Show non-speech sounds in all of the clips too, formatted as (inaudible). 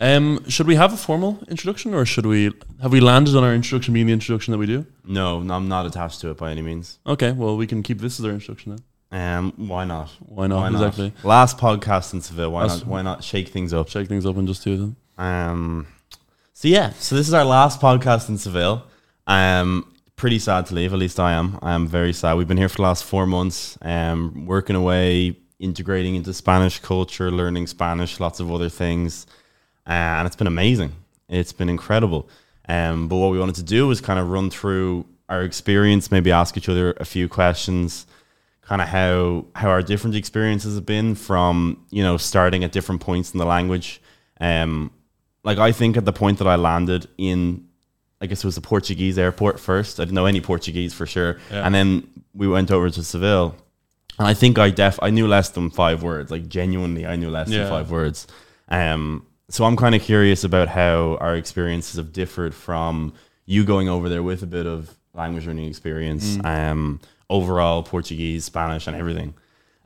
Um, should we have a formal introduction, or should we have we landed on our introduction being the introduction that we do? No, no, I'm not attached to it by any means. Okay, well we can keep this as our introduction then. Um, why not? Why not? Exactly. Last podcast in Seville. Why That's- not? Why not shake things up? Shake things up and just do them. Um, so yeah, so this is our last podcast in Seville. Um, pretty sad to leave. At least I am. I am very sad. We've been here for the last four months. Um, working away, integrating into Spanish culture, learning Spanish, lots of other things, and it's been amazing. It's been incredible. Um, but what we wanted to do was kind of run through our experience, maybe ask each other a few questions kind of how how our different experiences have been from you know starting at different points in the language. Um, like I think at the point that I landed in, I guess it was the Portuguese airport first. I didn't know any Portuguese for sure, Yeah. and then we went over to Seville, and I think I def I knew less than five words. Like genuinely, I knew less Yeah. than five words. Um, so I'm kind of curious about how our experiences have differed from you going over there with a bit of language learning experience, um, overall Portuguese, Spanish, and everything.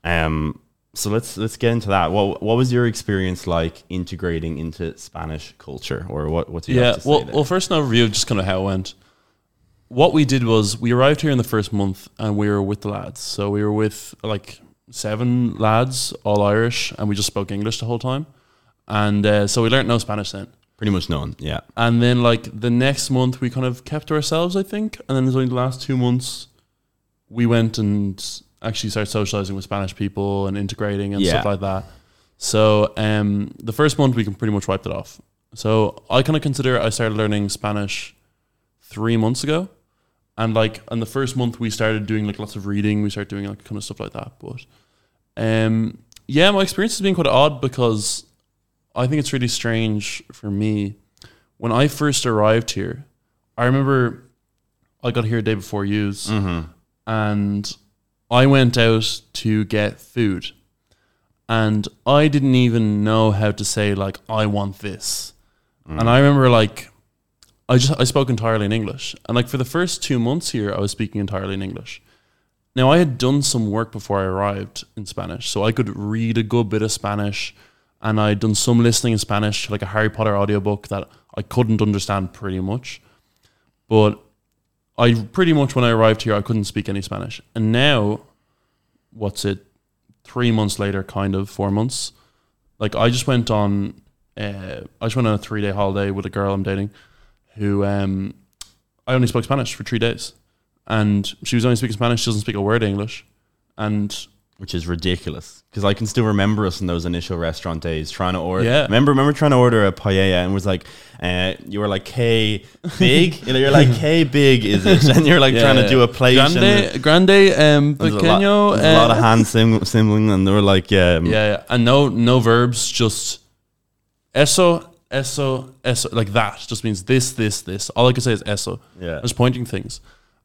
Um, so let's let's get into that. What what was your experience like integrating into Spanish culture, or what what do you Yeah. have to say Well, there? well, first an overview of just kind of how it went. What we did was we arrived here in the first month and we were with the lads. So we were with like seven lads, all Irish, and we just spoke English the whole time. And uh, so we learned no Spanish then. Pretty much none. Yeah. And then like the next month we kind of kept to ourselves, I think. And then it was only the last two months we went and actually started socializing with Spanish people and integrating and stuff like that. So um, the first month we can pretty much wiped it off. So I kind of consider I started learning Spanish three months ago. And like in the first month we started doing like lots of reading, we started doing like kind of stuff like that. But um yeah, my experience has been quite odd because I think it's really strange for me. When I first arrived here, I remember I got here a day before yous Mm-hmm. and I went out to get food. And I didn't even know how to say like I want this. And I remember like I just I spoke entirely in English. And like for the first 2 months here I was speaking entirely in English. Now I had done some work before I arrived in Spanish, so I could read a good bit of Spanish and I'd done some listening in Spanish, like a Harry Potter audiobook that I couldn't understand pretty much. But I pretty much when I arrived here I couldn't speak any Spanish. And now what's it 3 months later kind of 4 months like I just went on uh, I just went on a 3 day holiday with a girl I'm dating who um I only spoke Spanish for 3 days and she was only speaking Spanish she doesn't speak a word of English and Which is ridiculous because I can still remember us in those initial restaurant days trying to order. Yeah. Remember, remember trying to order a paella and was like, uh, you were like K big. You know, you're like K big is it? And you're like (laughs) trying to do a plate. and grande grande um there's a lot, pequeño there's a lot of uh, hand sim- and they were like, yeah, um, yeah, yeah and no no verbs just eso eso eso like that just means this this this all I could say is eso yeah. I was pointing things,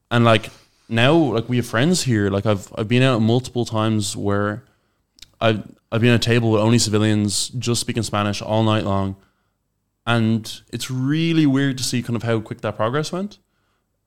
and like now, like we have friends here. Like I've I've been out multiple times where I've I've been at a table with only Sevillians just speaking Spanish all night long, and it's really weird to see kind of how quick that progress went.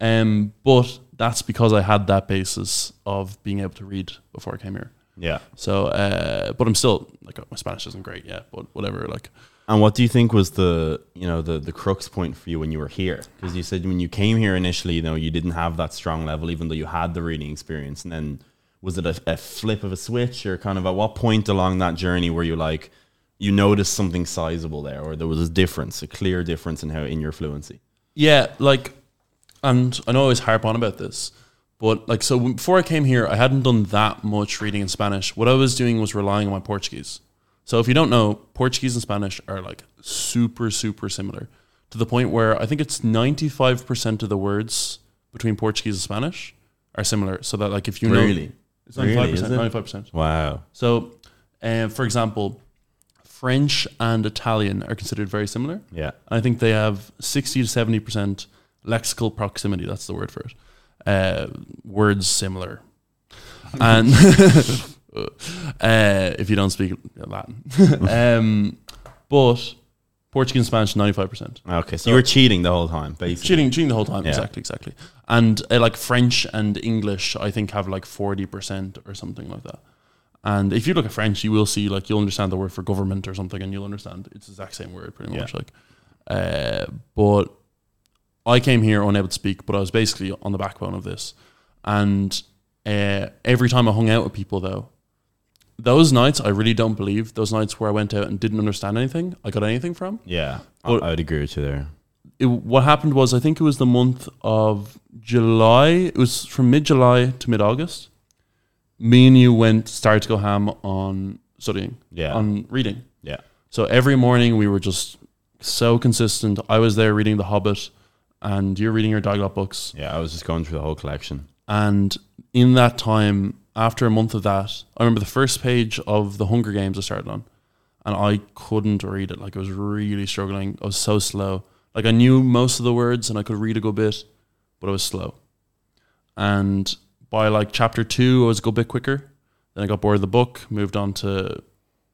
Um, but that's because I had that basis of being able to read before I came here. yeah. So, uh, but I'm still like my Spanish isn't great yet, but whatever. Like, And what do you think was the you know the the crux point for you when you were here? Because you said when you came here initially, you know, you didn't have that strong level, even though you had the reading experience. And then was it a, a flip of a switch, or kind of at what point along that journey were you like you noticed something sizable there, or there was a difference, a clear difference in how in your fluency? Yeah, like, and I know I always harp on about this, but like, so before I came here, I hadn't done that much reading in Spanish. What I was doing was relying on my Portuguese. So if you don't know, Portuguese and Spanish are like super, super similar to the point where I think it's 95% of the words between Portuguese and Spanish are similar. So that like if you know, Really? it's 95%, is it? 95%. Wow. So, uh, for example, French and Italian are considered very similar. Yeah. I think they have 60 to 70% lexical proximity. That's the word for it. Uh, words similar. And (laughs) (laughs) uh, if you don't speak Latin. (laughs) um, but Portuguese and Spanish, 95%. Okay, so, you were cheating the whole time, basically. Cheating, cheating the whole time. Yeah. Exactly, exactly. And uh, like French and English, I think have like 40% or something like that. And if you look at French, you will see like you'll understand the word for government or something, and you'll understand it's the exact same word pretty Yeah. much. Like, uh, but I came here unable to speak, but I was basically on the backbone of this. And uh, every time I hung out with people, though, those nights I really don't believe those nights where I went out and didn't understand anything, I got anything from. Yeah, I, I would agree with you there. It, what happened was I think it was the month of July. It was from mid July to mid August. Me and you went started to go ham on studying, Yeah, on reading. yeah, So every morning we were just so consistent. I was there reading The Hobbit, and you're reading your Diglot books. yeah. I was just going through the whole collection. And in that time, after a month of that, I remember the first page of the Hunger Games I started on, and I couldn't read it. Like I was really struggling. I was so slow. Like I knew most of the words and I could read a good bit, but I was slow. And by like chapter two, I was a good bit quicker. Then I got bored of the book, moved on to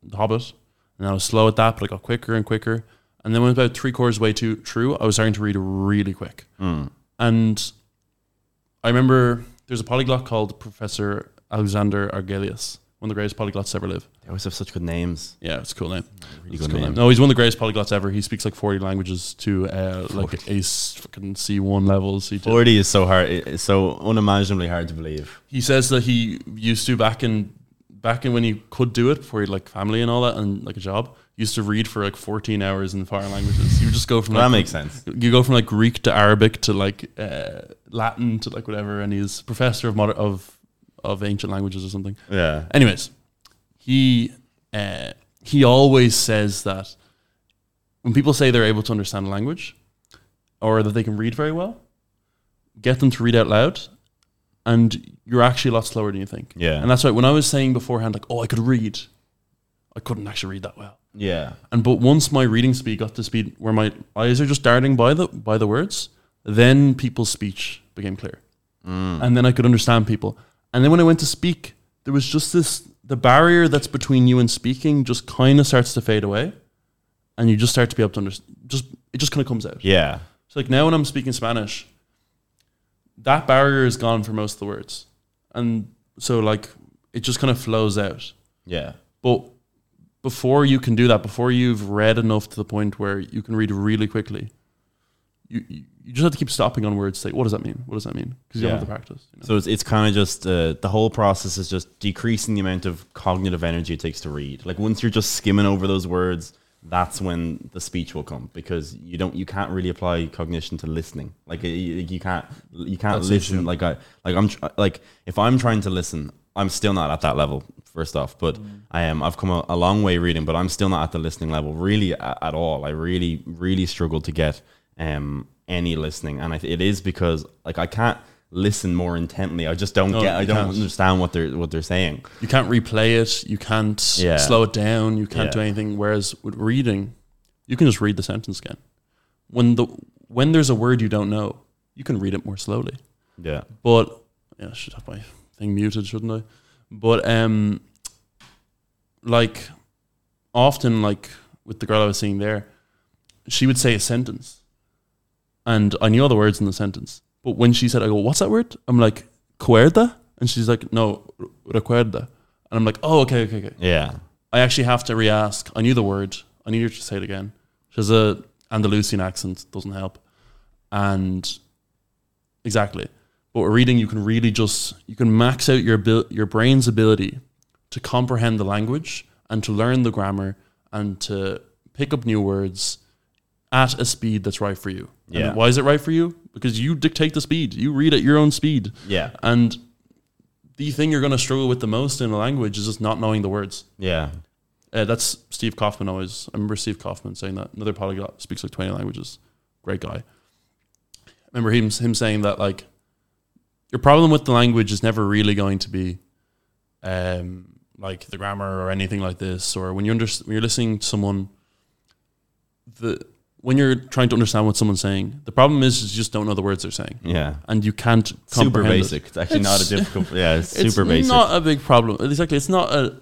The Hobbit, and I was slow at that, but I got quicker and quicker. And then when about three quarters way to true, I was starting to read really quick. Mm. And I remember there's a polyglot called Professor Alexander Arguelles, one of the greatest polyglots to ever live. They always have such good names. Yeah, it's a cool name. Really good cool name. name. No, he's one of the greatest polyglots ever. He speaks like 40 languages to uh, like a fucking C1 level. C2. Forty is so hard. It's so unimaginably hard to believe. He says that he used to back in back in when he could do it before he had like family and all that and like a job. Used to read for like 14 hours in foreign languages. You just go from Well, that makes sense. you go from like Greek to Arabic to like uh, Latin to like whatever, and he's professor of moder- of of ancient languages or something. Yeah, Anyways, he uh, he always says that when people say they're able to understand a language or that they can read very well, get them to read out loud, and you're actually a lot slower than you think. yeah, And that's why when I was saying beforehand, like, oh, I could read, I couldn't actually read that well. yeah, And but once my reading speed got to speed where my eyes are just darting by the by the words, then people's speech became clear, Mm. and then I could understand people. And then when I went to speak, there was just this the barrier that's between you and speaking just kind of starts to fade away, and you just start to be able to understand. Just it just kind of comes out. yeah, So like now when I'm speaking Spanish, that barrier is gone for most of the words, and so like it just kind of flows out. yeah, But before you can do that, before you've read enough to the point where you can read really quickly, you you, just have to keep stopping on words. Like, what does that mean? What does that mean? Because you Yeah. don't have the practice. You know? So it's, it's kind of just uh, the whole process is just decreasing the amount of cognitive energy it takes to read. Like once you're just skimming over those words, that's when the speech will come because you don't you can't really apply cognition to listening. Like you, you can't you can't That's listen. Like I like I'm tr- like if I'm trying to listen, I'm still not at that level. First off, but Mm. I am. I've come a, a long way reading, but I'm still not at the listening level really at, at all. I really really struggle to get um any listening, and I, it is because like I can't listen more intently. I just don't No, get. I don't can't. understand what they're what they're saying. you can't replay it. You can't Yeah. slow it down. You can't do anything. Whereas with reading, you can just read the sentence again. When the when there's a word you don't know, you can read it more slowly. Yeah, But yeah, I should have my thing muted, shouldn't I? But um, like often, like with the girl I was seeing there, she would say a sentence, and I knew all the words in the sentence. But when she said, "I go, what's that word?" I'm like, "Cuerda," and she's like, "No, recuerda," and I'm like, "Oh, okay, okay, okay." yeah, I actually have to re-ask. I knew the word. I need her to say it again. She has a Andalusian accent. Doesn't help. And exactly. But with reading, you can really just you can max out your abil- your brain's ability to comprehend the language and to learn the grammar and to pick up new words at a speed that's right for you. And Yeah. why is it right for you? Because you dictate the speed. You read at your own speed. yeah, And the thing you're going to struggle with the most in a language is just not knowing the words. yeah, Uh, that's Steve Kaufmann always. I remember Steve Kaufmann saying that another polyglot speaks like twenty languages. Great guy. I remember him him saying that like your problem with the language is never really going to be um, like the grammar or anything like this, or when you under, when you're listening to someone, the when you're trying to understand what someone's saying, the problem is, is you just don't know the words they're saying, yeah. and you can't Super comprehend it. basic. It's actually not a difficult. (laughs) Yeah, it's It's super basic. It's not a big problem. Exactly, it's not a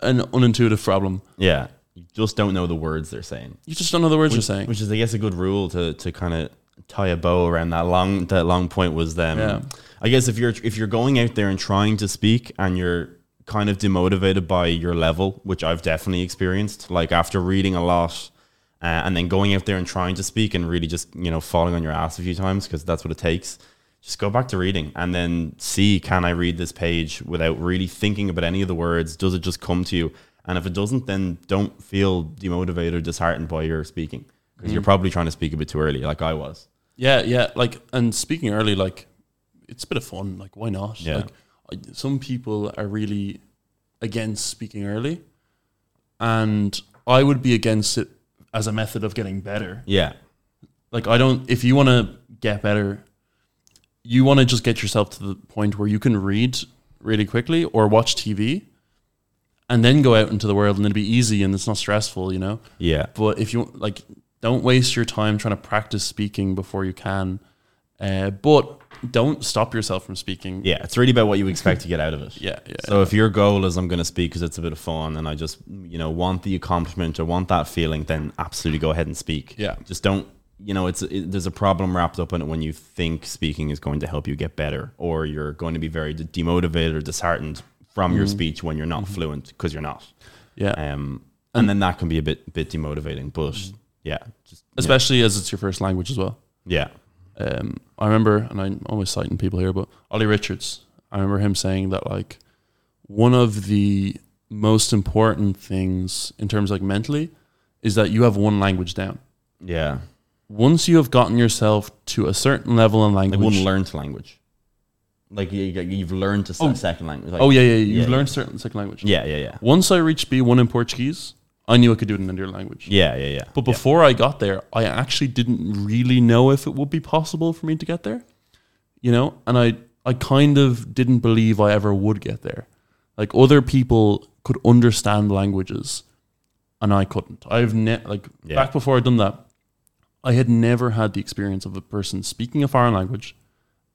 an unintuitive problem. yeah, you just don't know the words they're saying. You just don't know the words which, you're saying. which is I guess a good rule to to kind of tie a bow around that long that long point was them. Yeah. I guess if you're if you're going out there and trying to speak and you're kind of demotivated by your level, which I've definitely experienced. Like after reading a lot uh, and then going out there and trying to speak and really just, you know, falling on your ass a few times because that's what it takes. Just go back to reading and then see can I read this page without really thinking about any of the words? Does it just come to you? And if it doesn't, then don't feel demotivated or disheartened by your speaking because you're probably trying to speak a bit too early, like I was. Yeah, yeah. Like, and speaking early, like, it's a bit of fun. Like, why not? Yeah. Like, I, some people are really against speaking early, and I would be against it as a method of getting better. Yeah. Like, I don't. If you want to get better, you want to just get yourself to the point where you can read really quickly or watch TV, and then go out into the world, and it'll be easy and it's not stressful. You know. Yeah. But if you like, don't waste your time trying to practice speaking before you can. Uh, but don't stop yourself from speaking. Yeah. It's really about what you expect to get out of it. (laughs) yeah, yeah. So if your goal is I'm going to speak because it's a bit of fun and I just you know want the accomplishment or want that feeling, then absolutely go ahead and speak. Yeah. Just don't you know it's it, there's a problem wrapped up in it when you think speaking is going to help you get better or you're going to be very demotivated or disheartened from your mm-hmm. speech when you're not mm-hmm. fluent because you're not. yeah. Um, and then that can be a bit bit demotivating. But mm-hmm. yeah, just Especially as it's your first language as well. yeah, Um, I remember, and I'm always citing people here, but Olly Richards. I remember him saying that like one of the most important things in terms of like mentally is that you have one language down. yeah. Once you have gotten yourself to a certain level in language, Like one learned language. Like you, you've learned to Oh. second language. Like, oh yeah, yeah, you've yeah, learned certain second language. yeah, yeah, yeah, Once I reached B1 in Portuguese, I knew I could do it in another language. yeah, yeah, yeah. But before I got there, I actually didn't really know if it would be possible for me to get there. You know, and I I kind of didn't believe I ever would get there. Like other people could understand languages and I couldn't. I've ne- like Yeah. back before I'd done that, I had never had the experience of a person speaking a foreign language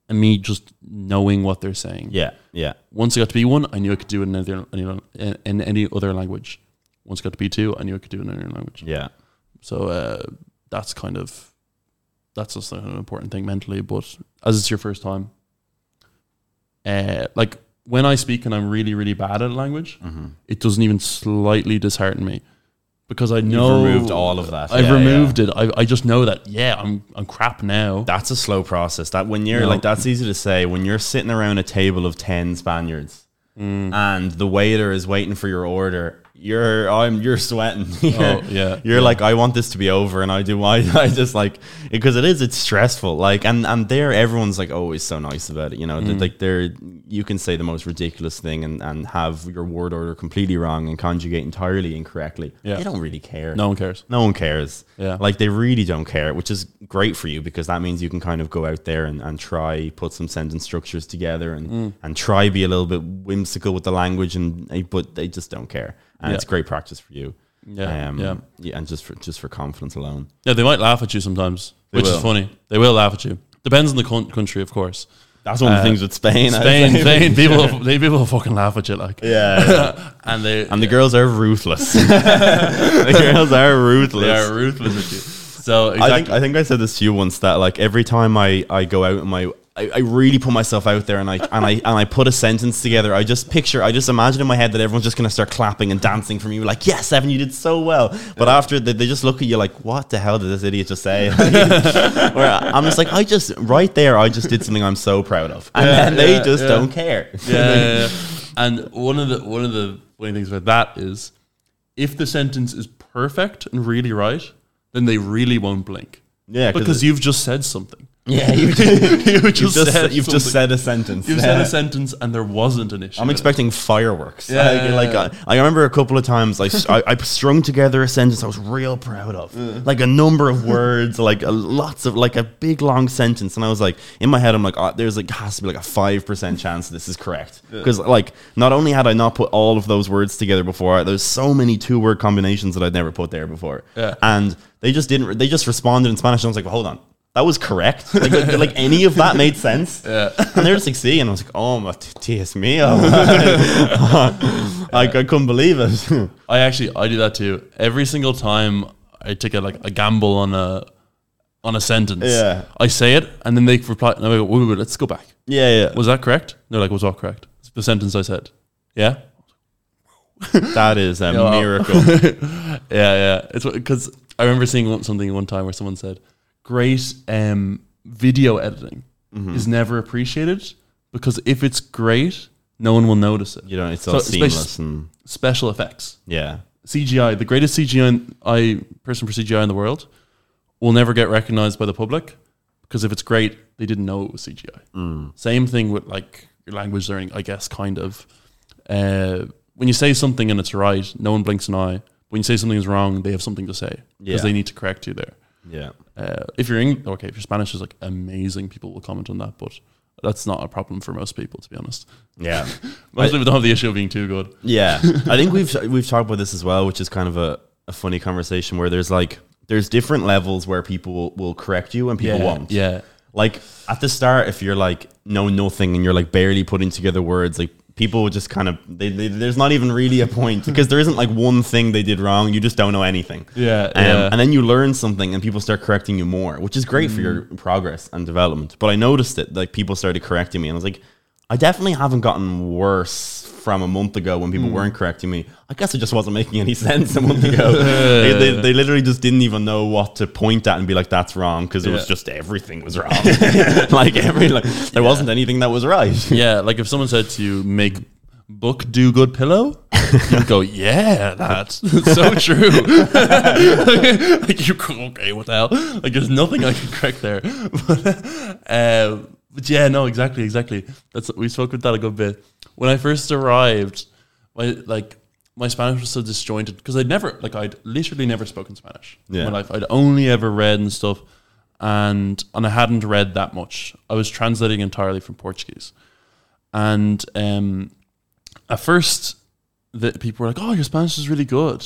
and me just knowing what they're saying. yeah, yeah. Once I got to be one, I knew I could do it in in any other language. Once I got to B2, I knew I could do it in any language. Yeah. So uh, that's kind of that's just an important thing mentally. But as it's your first time, uh, like when I speak and I'm really really bad at a language, it doesn't even slightly dishearten me because I know removed all of that. I've Yeah, removed it. I, I just know that yeah, I'm I'm crap now. That's a slow process. That when you're No. like that's easy to say when you're sitting around a table of ten Spaniards Mm. and the waiter is waiting for your order. You're I'm you're sweating. (laughs) You're, Oh, yeah, You're yeah. like I want this to be over, and I do. (laughs) I I just like because it is. It's stressful. Like and and there everyone's like always so nice about it. You know, Mm. like they're you can say the most ridiculous thing and and have your word order completely wrong and conjugate entirely incorrectly. Yeah. They don't really care. no one cares. No one cares. Yeah. Like they really don't care, which is great for you because that means you can kind of go out there and, and try put some sentence structures together and, Mm. and try be a little bit whimsical with the language and eh, but they just don't care. And Yeah. it's great practice for you. Yeah, Um, yeah. and just for just for confidence alone. Yeah, they might laugh at you sometimes, They which will. is funny. They will laugh at you. Depends on the con- country, of course. That's one of the Uh, things with Spain. Spain. Spain, people, (laughs) they people fucking laugh at you like, Yeah. (laughs) and they and the girls are ruthless. (laughs) the girls are ruthless. they are ruthless at you. So I think I think I said this to you once that like every time I, I go out and my I, I really put myself out there and I and I and I put a sentence together. I just picture I just imagine in my head that everyone's just gonna start clapping and dancing for me like yes Evan you did so well. But after they, they just look at you like what the hell did this idiot just say? (laughs) Where I'm just like I just right there I just did something I'm so proud of and Yeah, then they yeah, just yeah. don't care. yeah, yeah, yeah. And one of the one of the funny things about that is, if the sentence is perfect and really right, then they really won't blink Yeah, because you've just said something. Yeah (laughs) you, you you've just, just said you've just said a sentence. You've said a sentence and there wasn't an issue. I'm expecting fireworks. Yeah, like, yeah, like, yeah. I, I remember a couple of times I I strung together a sentence I was real proud of, uh-huh. like a number of words, like a, lots of like a big long sentence, and I was like in my head I'm like oh, there's like has to be like a five percent chance this is correct because like not only had I not put all of those words together before, there's so many two word combinations that I'd never put there before, Yeah. and they just didn't they just responded in Spanish and I was like well, hold on. That was correct. Like, like, like any of that made sense. (laughs) Yeah. And they're just like, see, and I was like, oh my tias mio. I, I couldn't believe it. (laughs) I actually I do that too. Every single time I take a like a gamble on a on a sentence. Yeah. I say it and then they reply and I go, wait, wait, wait, let's go back. yeah, yeah. Was that correct? They're like, was that correct? It's the sentence I said. Yeah? (laughs) That is a miracle. yeah, yeah. It's because I remember seeing one- something one time where someone said, "Great um, video editing Mm-hmm. is never appreciated because if it's great, no one will notice it." You know, it's So all seamless and Special effects, yeah. CGI, the greatest CGI I person for CGI in the world, will never get recognized by the public because if it's great, they didn't know it was CGI. Mm. Same thing with like language learning, I guess, kind of. Uh, when you say something and it's right, no one blinks an eye. When you say something is wrong, they have something to say because Yeah. they need to correct you there. Yeah. Uh, if you're Eng- okay, if your Spanish is like amazing, people will comment on that, but that's not a problem for most people, to be honest. Yeah. (laughs) Most I- people don't have the issue of being too good. Yeah, (laughs) I think we've we've talked about this as well, which is kind of a, a funny conversation where there's like there's different levels where people will, will correct you and people yeah, won't. Yeah, Like at the start, if you're like know nothing and you're like barely putting together words, like people just kind of they, they, there's not even really a point because there isn't like one thing they did wrong. You just don't know anything. yeah, Um, yeah. And then you learn something and people start correcting you more, which is great for your Mm. progress and development. But I noticed it, like people started correcting me and I was like, I definitely haven't gotten worse from a month ago when Mm. people weren't correcting me. I guess it just wasn't making any (laughs) sense a month ago. (laughs) they, they, they literally just didn't even know what to point at and be like, that's wrong because it was just everything was wrong. (laughs) like every, like, there wasn't anything that was right. yeah, like if someone said to you, make book do good pillow, you'd go, yeah, that's so true. like you go, okay, what the hell? Like there's nothing I can correct there. But, uh, but yeah, no, exactly, exactly. That's we spoke with that a good bit. When I first arrived, my like my Spanish was so disjointed because I'd never like I'd literally never spoken Spanish Yeah. in my life. I'd only ever read and stuff, and and I hadn't read that much. I was translating entirely from Portuguese, and um, at first the people were like, "Oh, your Spanish is really good."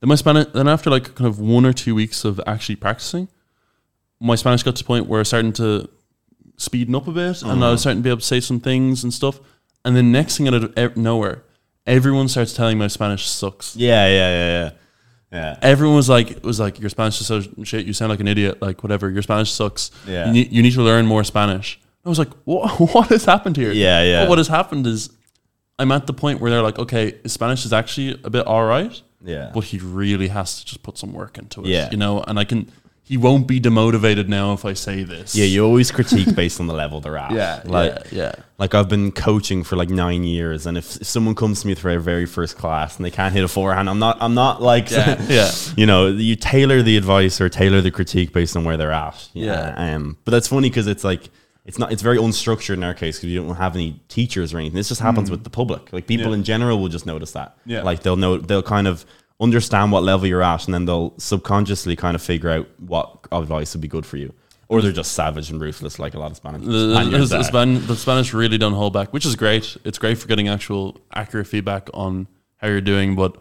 Then my Spanish, then after like kind of one or two weeks of actually practicing, my Spanish got to the point where I was starting to speeding up a bit, and uh-huh. I was starting to be able to say some things and stuff. And then next thing out of nowhere, everyone starts telling my Spanish sucks. Yeah, yeah, yeah, yeah. Yeah. Everyone was like, was like, your Spanish is so shit. You sound like an idiot. Like whatever. Your Spanish sucks. Yeah. You need, you need to learn more Spanish. I was like, what? (laughs) What has happened here? Yeah, yeah. But what has happened is, I'm at the point where they're like, okay, Spanish is actually a bit all right, Yeah. but he really has to just put some work into it. Yeah. You know, and I can. He won't be demotivated now if I say this. Yeah, you always critique based on the level they're at. (laughs) Yeah. like yeah. Yeah. like I've been coaching for like nine years, and if, if someone comes to me for their very first class and they can't hit a forehand, I'm not I'm not like Yeah. (laughs) yeah. you know you tailor the advice or tailor the critique based on where they're at. Yeah. Um, but that's funny because it's like it's not it's very unstructured in our case because you don't have any teachers or anything. This just happens with the public. Like people Mm. Yeah. in general will just notice that. Yeah. Like they'll know they'll kind of understand what level you're at, and then they'll subconsciously kind of figure out what advice would be good for you. Or they're just savage and ruthless, like a lot of Spanish. The, the, Spaniards. Span- the Spanish really don't hold back, which is great. It's great for getting actual accurate feedback on how you're doing. But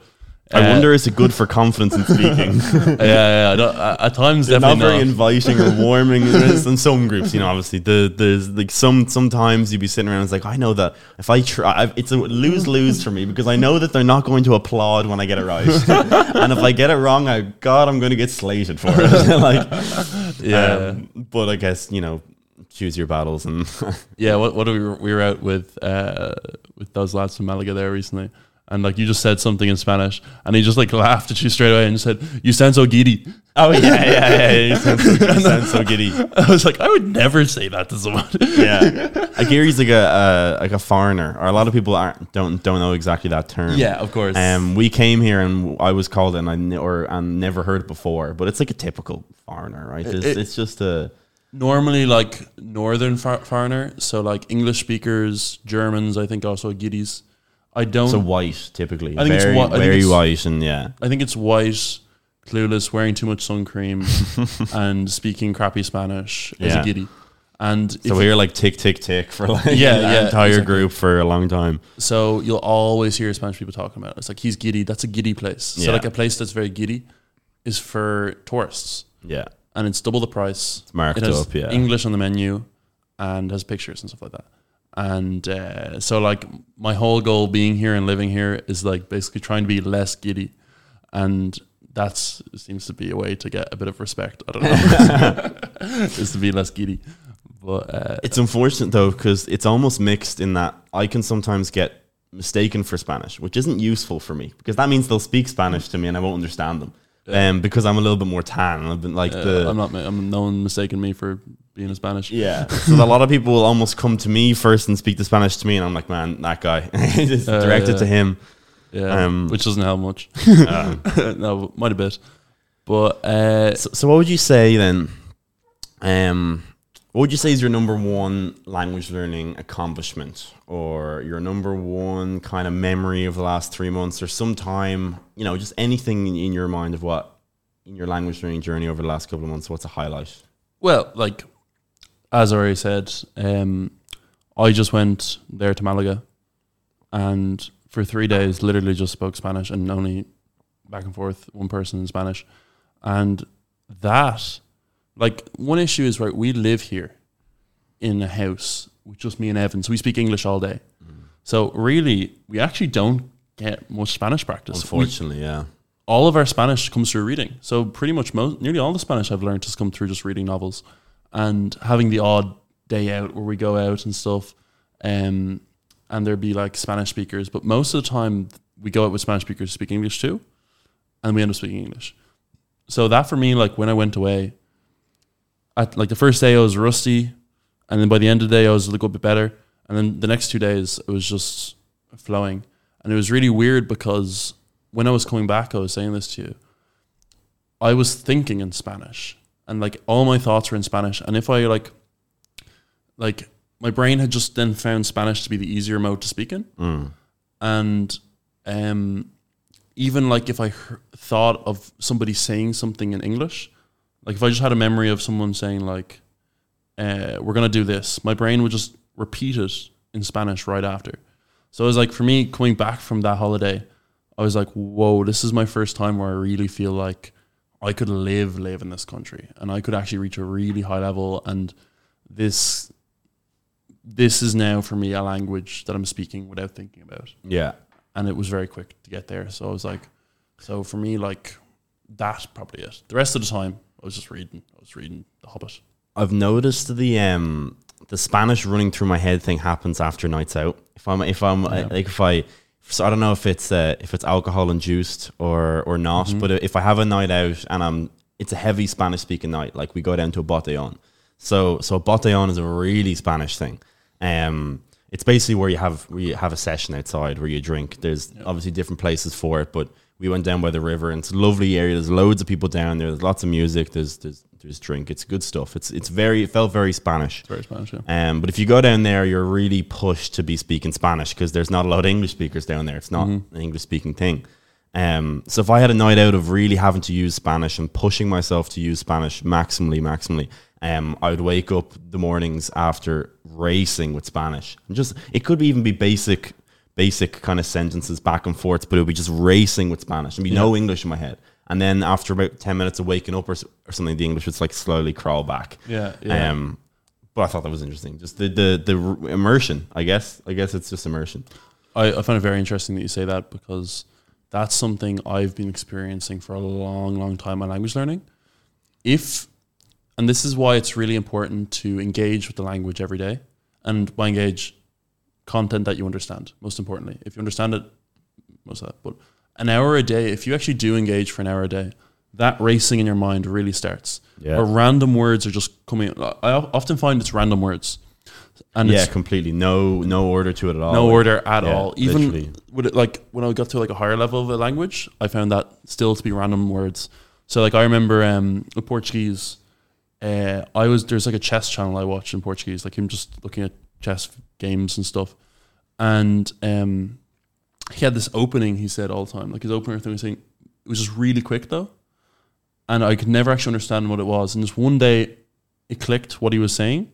I uh, wonder is it good for confidence in speaking? (laughs) yeah, yeah. I don't, at at times, They're not very not. inviting or (laughs) warming. In some groups, you know, obviously the there's like some sometimes you'd be sitting around. It's like I know that if I try, it's a lose lose for me because I know that they're not going to applaud when I get it right, (laughs) and if I get it wrong, I God, I'm going to get slated for it. like, yeah, um, but I guess you know, choose your battles and yeah. What what do we were, we were out with uh, with those lads from Malaga there recently, and like you just said something in Spanish, and he just like laughed at you straight away and said, "You sound so guiri." oh yeah, yeah, yeah, yeah. You (laughs) sound, so, you sound so guiri. I was like, I would never say that to someone. Yeah, (laughs) a guiri's like a uh, like a foreigner, or a lot of people aren't don't don't know exactly that term. yeah, of course. Um, we came here and I was called and I ne- or and never heard it before, but it's like a typical foreigner, right? It's, It- it's just a normally like northern far- foreigner, so like English speakers, Germans, I think also guiris. I don't. it's a white typically, I think it's very whi- I think very it's- white and yeah, I think it's white, clueless, wearing too much sun cream, (laughs) and speaking crappy Spanish is Yeah. a guiri. And if so we're like tick tick tick for like Yeah, the yeah, entire exactly. group for a long time. so you'll always hear Spanish people talking about it. It's like he's guiri. That's a guiri place. So Yeah. like a place that's very guiri is for tourists, Yeah, and it's double the price. it's marked it has up. Yeah, English on the menu and has pictures and stuff like that. And uh, so, like, my whole goal being here and living here is like basically trying to be less guiri, and that seems to be a way to get a bit of respect. I don't know, (laughs) is to be less guiri. But uh, It's unfortunate though because it's almost mixed in that I can sometimes get mistaken for Spanish, which isn't useful for me because that means they'll speak Spanish to me and I won't understand them. Um, because I'm a little bit more tan. I've been like the I'm not. I'm no one mistaken me for being a Spanish. yeah. (laughs) so a lot of people will almost come to me first and speak the Spanish to me, and I'm like, man, that guy. Just Uh, direct it to him. Yeah, Um, which doesn't help much. (laughs) (laughs) No, might a bit. But uh, so, so what would you say then? Um, what would you say is your number one language learning accomplishment, or your number one kind of memory of the last three months, or some time, you know, just anything in, your mind of what in your language learning journey over the last couple of months? What's a highlight? well, like as I already said, um, I just went there to Malaga, and for three days, literally just spoke Spanish and only back and forth one person in Spanish, and that, like, one issue is right. We live here in a house with just me and Evan, so we speak English all day. So really, we actually don't get much Spanish practice. We- Unfortunately, yeah. all of our Spanish comes through reading. So pretty much most, nearly all the Spanish I've learned has come through just reading novels and having the odd day out where we go out and stuff. Um, and there'd be like Spanish speakers, but most of the time we go out with Spanish speakers who speak English too, and we end up speaking English. So that for me, like when I went away, at like the first day I was rusty, and then by the end of the day I was a little bit better, and then the next two days it was just flowing, and it was really weird because when I was coming back, I was saying this to you. I was thinking in Spanish, and like all my thoughts were in Spanish. And if I like, like my brain had just then found Spanish to be the easier mode to speak in, Mm. and um, even like if I he- thought of somebody saying something in English, like if I just had a memory of someone saying like, uh, "We're gonna do this," my brain would just repeat it in Spanish right after. So it was like for me coming back from that holiday, I was like, "Whoa, this is my first time where I really feel like I could live live in this country and I could actually reach a really high level and this." This is now for me a language that I'm speaking without thinking about Yeah. and it was very quick to get there. So I was like, so for me, like that's probably it. The rest of the time, I was just reading. I was reading The Hobbit. I've noticed the um the Spanish running through my head thing happens after nights out. If I'm if I'm Yeah. like if I so I don't know if it's uh, if it's alcohol induced or or not, Mm-hmm. but if I have a night out and I'm it's a heavy Spanish speaking night, like we go down to a botellón. So so a botellón is a really Spanish thing. Um it's basically where you have where you have a session outside where you drink. There's obviously different places for it, but we went down by the river and it's a lovely area. There's loads of people down there. There's lots of music. There's there's there's drink. It's good stuff. It's it's very it felt very Spanish. It's very Spanish, yeah. Um, but if you go down there, you're really pushed to be speaking Spanish because there's not a lot of English speakers down there. It's not an English speaking thing. Um, so if I had a night out of really having to use Spanish and pushing myself to use Spanish maximally, maximally, um, I would wake up the mornings after racing with Spanish. And just it could even be basic, basic kind of sentences back and forth, but it would be just racing with Spanish and be no English in my head. And then after about ten minutes of waking up or, or something, the English would like slowly crawl back. Yeah, yeah. Um, but I thought that was interesting. Just the the the immersion. I guess. I guess it's just immersion. I, I find it very interesting that you say that because that's something I've been experiencing for a long, long time on language learning. If, and this is why it's really important to engage with the language every day. And by engage, content that you understand, most importantly. If you understand it, most of that. But an hour a day, if you actually do engage for an hour a day, that racing in your mind really starts. Yeah. Or random words are just coming. I often find it's random words. And yeah, it's completely. No no order to it at all. no order at Yeah, all. Even literally. with it, like when I got to like a higher level of a language, I found that still to be random words. So like I remember um with Portuguese, uh, I was there's like a chess channel I watched in Portuguese, like him just looking at chess games and stuff, and um he had this opening he said all the time, like his opener thing was saying it was just really quick though, and I could never actually understand what it was. And just one day, it clicked what he was saying.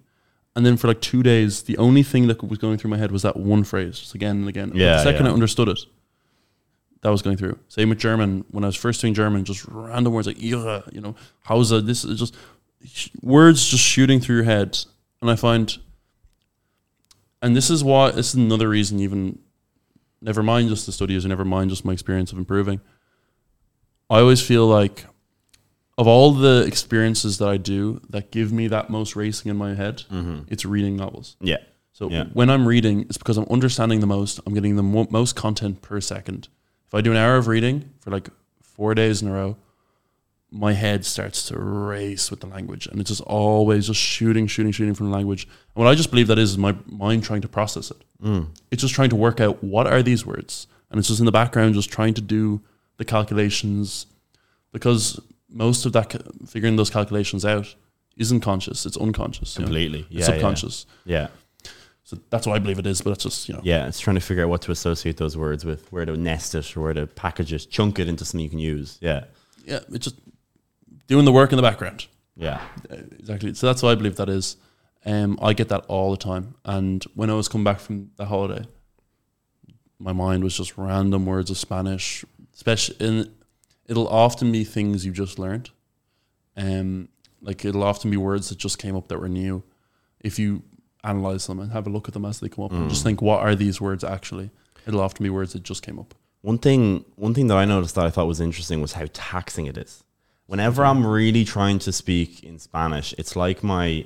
And then for like two days, the only thing that was going through my head was that one phrase, just again and again. Yeah, the second yeah. I understood it, that was going through. Same with German. When I was first doing German, just random words like "ihre," you know, "hausa." This is just words just shooting through your head. And I find, and this is why this is another reason. Even never mind just the studies, or never mind just my experience of improving. I always feel like of all the experiences that I do that give me that most racing in my head, Mm-hmm. it's reading novels. Yeah. So Yeah. when I'm reading, it's because I'm understanding the most. I'm getting the mo- most content per second. If I do an hour of reading for like four days in a row, my head starts to race with the language, and it's just always just shooting, shooting, shooting from the language. And what I just believe that is is my mind trying to process it. Mm. It's just trying to work out what are these words, and it's just in the background, just trying to do the calculations, because most of that figuring those calculations out isn't conscious; it's unconscious, you know? Completely. It's Yeah, subconscious. Yeah. So that's what I believe it is, but it's just you know, Yeah, it's trying to figure out what to associate those words with, where to nest it, or where to package it, chunk it into something you can use. Yeah, yeah, it's just doing the work in the background. yeah, Uh, Exactly. So that's what I believe that is. Um, I get that all the time. And when I was coming back from the holiday, my mind was just random words of Spanish, especially in it'll often be things you just learned. Um, like it'll often be words that just came up that were new. If you analyze them and have a look at them as they come up, and just think, what are these words actually? It'll often be words that just came up. One thing, one thing that I noticed that I thought was interesting was how taxing it is. Whenever I'm really trying to speak in Spanish, it's like my,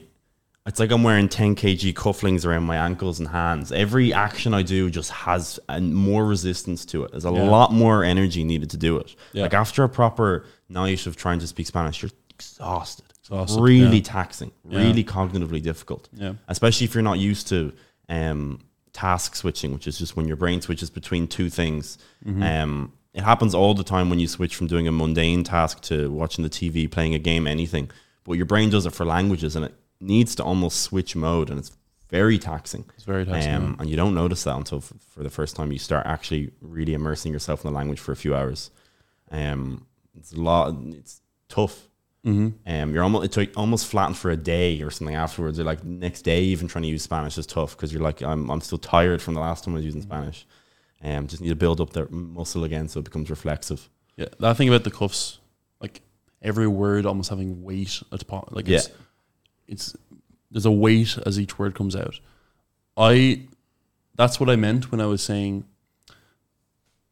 it's like I'm wearing 10 kg cufflings around my ankles and hands. Every action I do just has a, more resistance to it. There's a Yeah. lot more energy needed to do it. Yeah. Like after a proper night of trying to speak Spanish, you're exhausted. Exhausted, really yeah. taxing, really cognitively difficult Yeah. especially if you're not used to um, task switching, which is just when your brain switches between two things. Mm-hmm. Um, it happens all the time when you switch from doing a mundane task to watching the TV, playing a game, anything. But your brain does it for languages, and it needs to almost switch mode, and it's very taxing. It's very taxing. Um, and you don't notice that until f- for the first time you start actually really immersing yourself in the language for a few hours. Um, it's a lot. It's tough. mm-hmm. Um, you're almost it's almost flattened for a day or something afterwards. You're like next day, even trying to use Spanish is tough because you're like I'm I'm still tired from the last time I was using Spanish. Um, just need to build up the muscle again so it becomes reflexive. Yeah, that thing about the cuffs, like every word almost having weight at the po- like it's, it's there's a weight as each word comes out. I that's what I meant when I was saying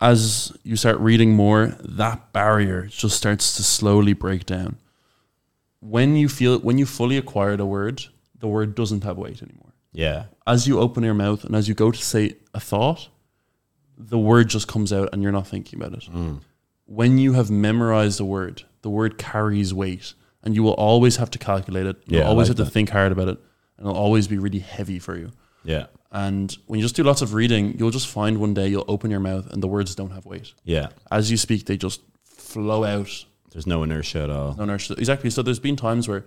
as you start reading more, that barrier just starts to slowly break down. When you feel when you fully acquired a word, the word doesn't have weight anymore. Yeah, As you open your mouth and as you go to say a thought, the word just comes out and you're not thinking about it mm. when you have memorized a word, the word carries weight, and you will always have to calculate it. You'll Yeah, always like have to that. think hard about it, and it'll always be really heavy for you. yeah, And when you just do lots of reading, you'll just find one day you'll open your mouth and the words don't have weight. yeah. As you speak, they just flow out. There's no inertia at all. No inertia. Exactly. So there's been times where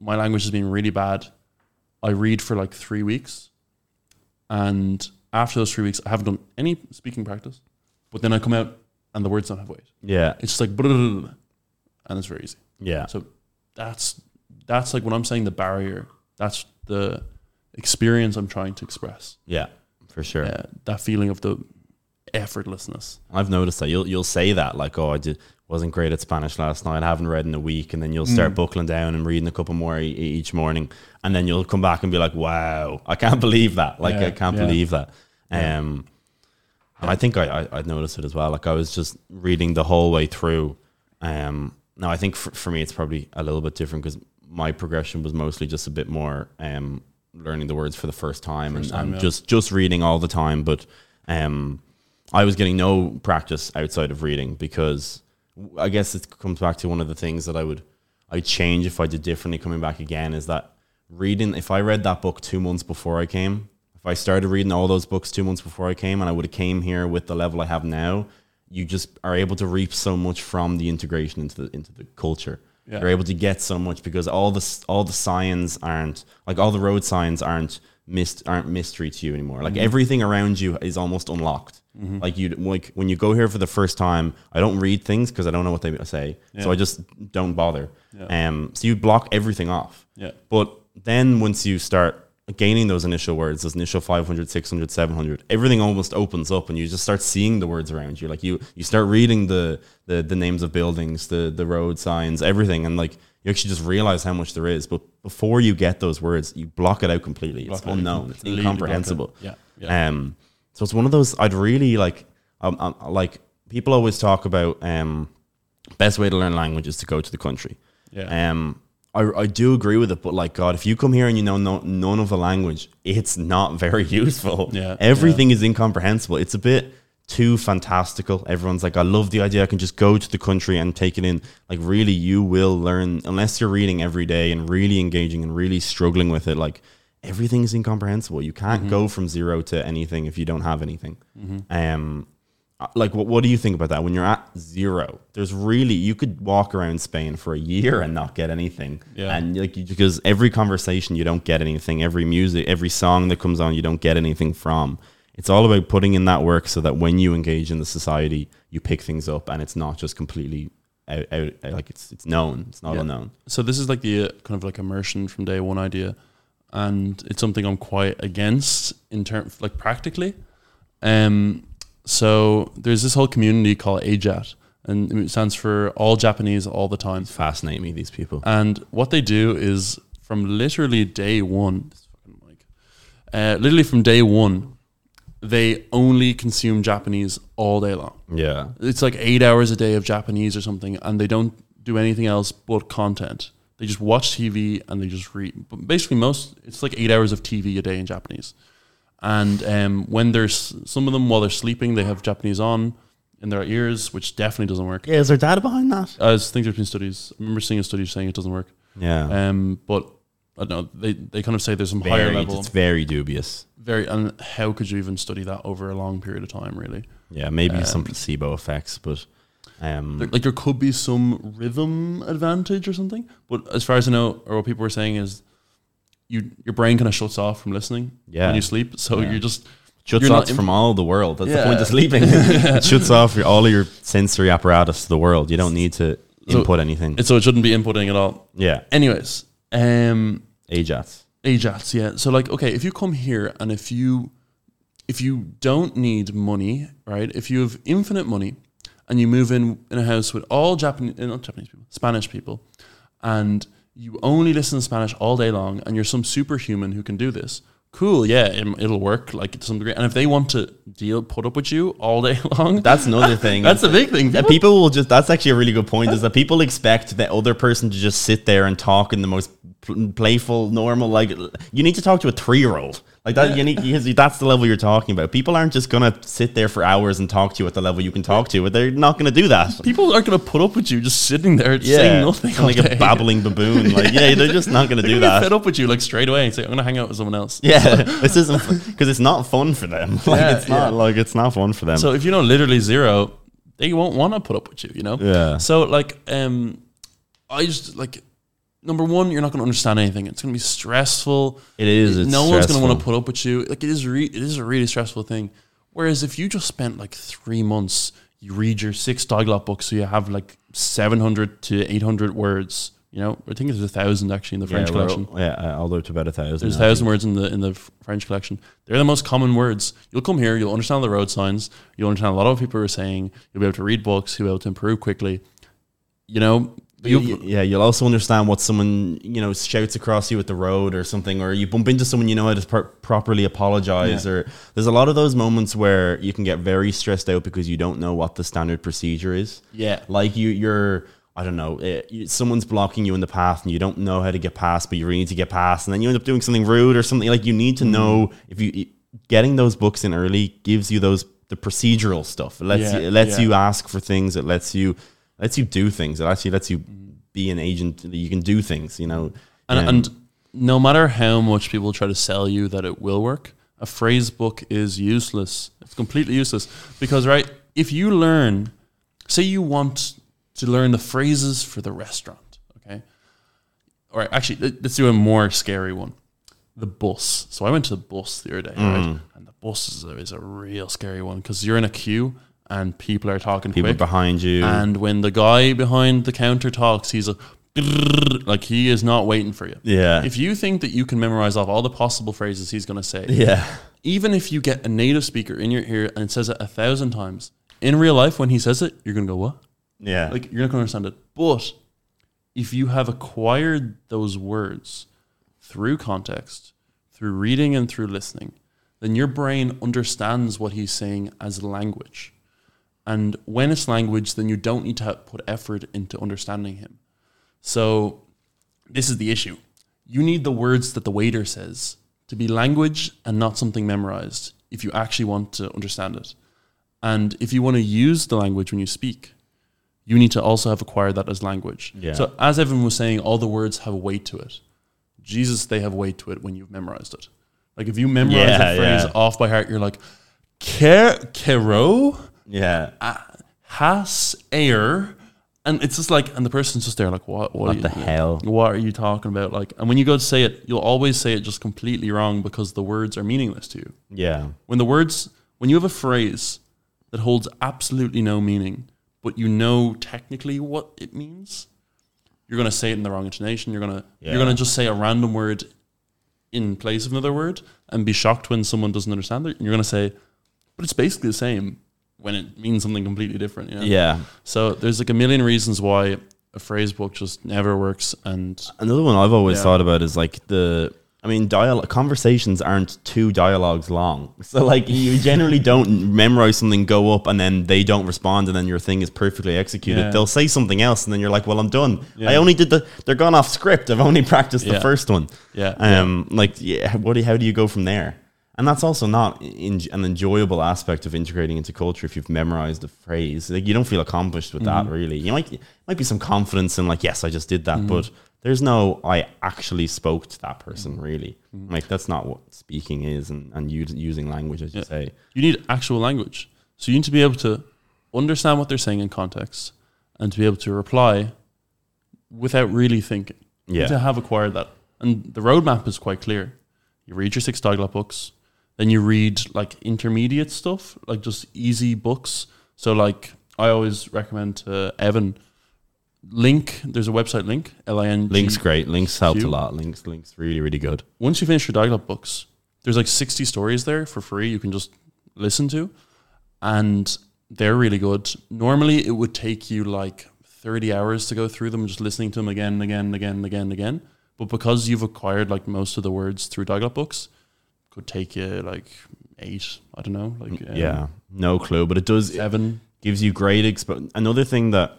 my language has been really bad. I read for like three weeks, and after those three weeks, I haven't done any speaking practice. But then I come out and the words don't have weight. Yeah, It's just like, and it's very easy. yeah, So that's that's like when I'm saying the barrier. That's the experience I'm trying to express. yeah, for sure. Yeah, that feeling of the effortlessness. I've noticed that you'll you'll say that like, oh, I did wasn't great at Spanish last night. I haven't read in a week, and then you'll start buckling down and reading a couple more e- each morning, and then you'll come back and be like, wow, I can't (laughs) believe that. Like, Yeah, I can't yeah. believe that. Um, and I think I, I I'd noticed it as well. Like, I was just reading the whole way through. Um, now I think for, for me it's probably a little bit different because my progression was mostly just a bit more um learning the words for the first time First and, time, and yeah. just just reading all the time, but um. I was getting no practice outside of reading because I guess it comes back to one of the things that I would I change if I did differently coming back again is that reading if I read that book two months before I came, if I started reading all those books two months before I came and I would have came here with the level I have now, you just are able to reap so much from the integration into the into the culture. Yeah. You're able to get so much because all the all the signs aren't like all the road signs aren't mist aren't mystery to you anymore. Like everything around you is almost unlocked. Like you like when you go here for the first time, I don't read things because I don't know what they say, so I just don't bother. Yeah. Um, so you block everything off. Yeah. But then once you start gaining those initial words, those initial 500, 600, 700, everything almost opens up and you just start seeing the words around you. Like you, you start reading the, the, the names of buildings, the, the road signs, everything. And like, you actually just realize how much there is. But before you get those words, you block it out completely. Block it's it unknown. It's block it. incomprehensible. Yeah. Yeah. Um, so it's one of those I'd really like. Um, um, like people always talk about um, best way to learn language is to go to the country. Yeah. Um, I, I do agree with it, but like God, if you come here and you know no, none of the language, it's not very (laughs) useful. Yeah, everything is incomprehensible. It's a bit too fantastical. Everyone's like, I love the idea. I can just go to the country and take it in. Like, really, you will learn unless you're reading every day and really engaging and really struggling with it. Like, everything is incomprehensible. You can't go from zero to anything if you don't have anything. Um, uh, like what, what do you think about that when you're at zero there's really you could walk around spain for a year and not get anything Yeah. and like you- because every conversation you don't get anything every music every song that comes on you don't get anything from it's all about putting in that work so that when you engage in the society you pick things up and it's not just completely out, out, out- like it's it's known it's not Yeah. unknown So this is like the uh, kind of like immersion from day one idea, and it's something I'm quite against in terms like practically. Um, so there's this whole community called AJAT, and it stands for All Japanese All the Time. It's fascinate me these people And what they do is from literally day one, this fucking mic, uh, literally from day one, they only consume Japanese all day long. yeah It's like eight hours a day of Japanese or something, and they don't do anything else but content. They just watch TV and they just read. But basically, most it's like eight hours of TV a day in Japanese. And um, when there's some of them while they're sleeping, they have Japanese on in their ears, which definitely doesn't work. yeah is there data behind that As things between studies, I remember seeing a study saying it doesn't work. yeah Um, but I don't know. They they kind of say there's some higher very, level. it's very dubious Very and how could you even study that over a long period of time? Really, yeah maybe Um, some placebo effects but um There- like there could be some rhythm advantage or something. But as far as I know, or what people were saying is, you your brain kind of shuts off from listening Yeah. when you sleep. So Yeah. you're just shuts you're off from all the world. That's the point of sleeping. (laughs) it shuts off your, all of your sensory apparatus to the world. You don't need to So- input anything. so it shouldn't be inputting at all. Yeah, Anyways, um, AJATs. AJATs, yeah. So like, okay, if you come here and if you if you don't need money, right? If you have infinite money and you move in in a house with all Japanese, eh, not Japanese people, Spanish people, and you only listen to Spanish all day long, and you're some superhuman who can do this. Cool, yeah, it, it'll work like to some degree. And if they want to deal, put up with you all day (laughs) long, That's another thing. that's a big thing. that people will just that's actually a really good point is that people expect the other person to just sit there and talk in the most playful normal like you need to talk to a 3-year-old like that you need because that's the level you're talking about people aren't just gonna sit there for hours and talk to you at the level you can talk to but they're not gonna do that People aren't going to put up with you just sitting there saying nothing. like all a babbling baboon (laughs) like yeah they're just not gonna They're do gonna that fed up with you like straight away and say, "I'm going to hang out with someone else." Yeah, (laughs) this isn't because it's not fun for them. (laughs) Like Yeah, it's not yeah. like it's not fun for them. So if you know literally zero, they won't want to put up with you, you know? Yeah. So like um I just like number one, you're not gonna understand anything. It's gonna be stressful. it is. It's no one's gonna want to put up with you. Like it is re- it is a really stressful thing. Whereas if you just spent like three months, you read your six Diglot books, so you have like seven hundred to eight hundred words. You know, I think there's a thousand actually in the French yeah, collection. Yeah, uh, way to about a thousand. There's a thousand words in the in the French collection. They're the most common words. You'll come here, you'll understand the road signs, you'll understand a lot of what people are saying. You'll be able to read books, you'll be able to improve quickly. You know, You, you yeah, you'll also understand what someone you know shouts across you at the road or something, or you bump into someone you know how to pro- properly apologize. Yeah. Or there's a lot of those moments where you can get very stressed out because you don't know what the standard procedure is. yeah, like you you're I don't know, eh, you, someone's blocking you in the path and you don't know how to get past, but you really need to get past, and then you end up doing something rude or something. Like you need to know if you getting those books in early gives you those the procedural stuff. It lets Yeah, you, it lets yeah. you ask for things. It lets you lets you do things. It actually lets you be an agent. You can do things. You know, and Um, and no matter how much people try to sell you that it will work, a phrase book is useless. It's completely useless because right, if you learn, say you want to learn the phrases for the restaurant, okay, all right, actually, let- let's do a more scary one. The bus. So I went to the bus the other day, Mm. right? And the bus is a, is a real scary one because you're in a queue and people are talking people quick. behind you. And when the guy behind the counter talks, he's a like he is not waiting for you. yeah, If you think that you can memorize off all the possible phrases he's going to say, yeah, even if you get a native speaker in your ear and it says it a thousand times, in real life when he says it, you're going to go what? yeah. Like you're not going to understand it. But if you have acquired those words through context, through reading and through listening, then your brain understands what he's saying as language. And when it's language, then you don't need to put effort into understanding him. So this is the issue. You need the words that the waiter says to be language and not something memorized if you actually want to understand it. And if you want to use the language when you speak, you need to also have acquired that as language. Yeah. So as Evan was saying, all the words have a weight to it. Jesus, they have weight to it when you've memorized it. Like if you memorize Yeah, a phrase yeah. off by heart, you're like, Ker kero Yeah. has air. And it's just like, and the person's just there, like, what? What, What are the you, hell? What are you talking about? Like, and when you go to say it, you'll always say it just completely wrong because the words are meaningless to you. Yeah. When the words, when you have a phrase that holds absolutely no meaning, but you know technically what it means, you're going to say it in the wrong intonation. You're to Yeah. you're going to just say a random word in place of another word and be shocked when someone doesn't understand it. And you're going to say, but it's basically the same when it means something completely different. You know? Yeah. So there's like a million reasons why a phrase book just never works. And Another one I've always Yeah. thought about is like the. I mean, dialogue conversations aren't two dialogues long, (laughs) so like you generally don't memorize something, go up, and then they don't respond, and then your thing is perfectly executed. Yeah. They'll say something else, and then you're like, "Well, I'm done. Yeah. I only did the. They're gone off script. I've only (laughs) practiced the first one. yeah, Um, like, yeah, what? Do you, how do you go from there? And that's also not in, an enjoyable aspect of integrating into culture if you've memorized the phrase. Like, you don't feel accomplished with Mm-hmm. that, really. You might might be some confidence in like, yes, I just did that, but there's no I actually spoke to that person. Mm-hmm. Really, like that's not what speaking is, and and us- using language, as you say. you need actual language. So you need to be able to understand what they're saying in context and to be able to reply without really thinking. You need Yeah. to have acquired that. And the roadmap is quite clear. You read your six Diglot books, then you read like intermediate stuff, like just easy books. So like I always recommend to Evan LingQ, there's a website LingQ, L I N G LingQ's great. LingQ's helped a lot. LingQ's LingQ's really really good. once you finish your Diglot books, there's like 60 stories there for free you can just listen to. And they're really good. Normally, it would take you like 30 hours to go through them, just listening to them again and again and again and again and again. But because you've acquired like most of the words through Diglot books, could take you like eight, I don't know, like um, yeah, no clue, but it does. seven. gives you great expo- another thing that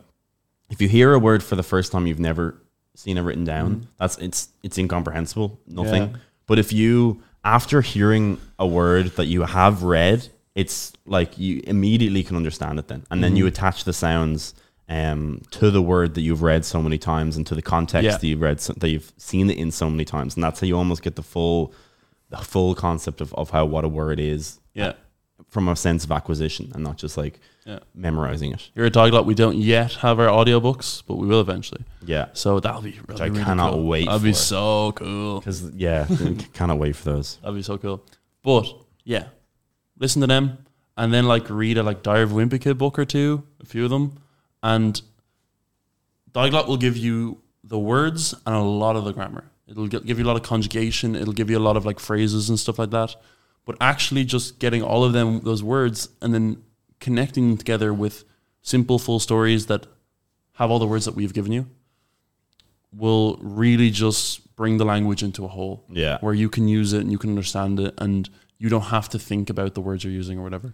if you hear a word for the first time you've never seen it written down that's it's it's incomprehensible nothing Mm-hmm. Yeah. but if you after hearing a word that you have read it's like you immediately can understand it then and then Mm-hmm. you attach the sounds um, to the word that you've read so many times and to the context Yeah. that you've read so, that you've seen it in so many times and that's how you almost get the full the full concept of, of how what a word is Yeah. from a sense of acquisition and not just like Yeah. memorizing it. Here at Diglot, we don't yet have our audiobooks, but we will eventually. Yeah. So that'll be really, I really cannot cool. wait That'd be so cool. Because, yeah, (laughs) cannot wait for those. That'd be so cool. But yeah, listen to them and then like read a like Diary of Wimpy Kid book or two, a few of them, and Diglot will give you the words and a lot of the grammar. It'll gi- give you a lot of conjugation. It'll give you a lot of like phrases and stuff like that. But actually, just getting all of them those words and then connecting them together with simple full stories that have all the words that we've given you will really just bring the language into a whole Yeah. where you can use it and you can understand it and you don't have to think about the words you're using or whatever.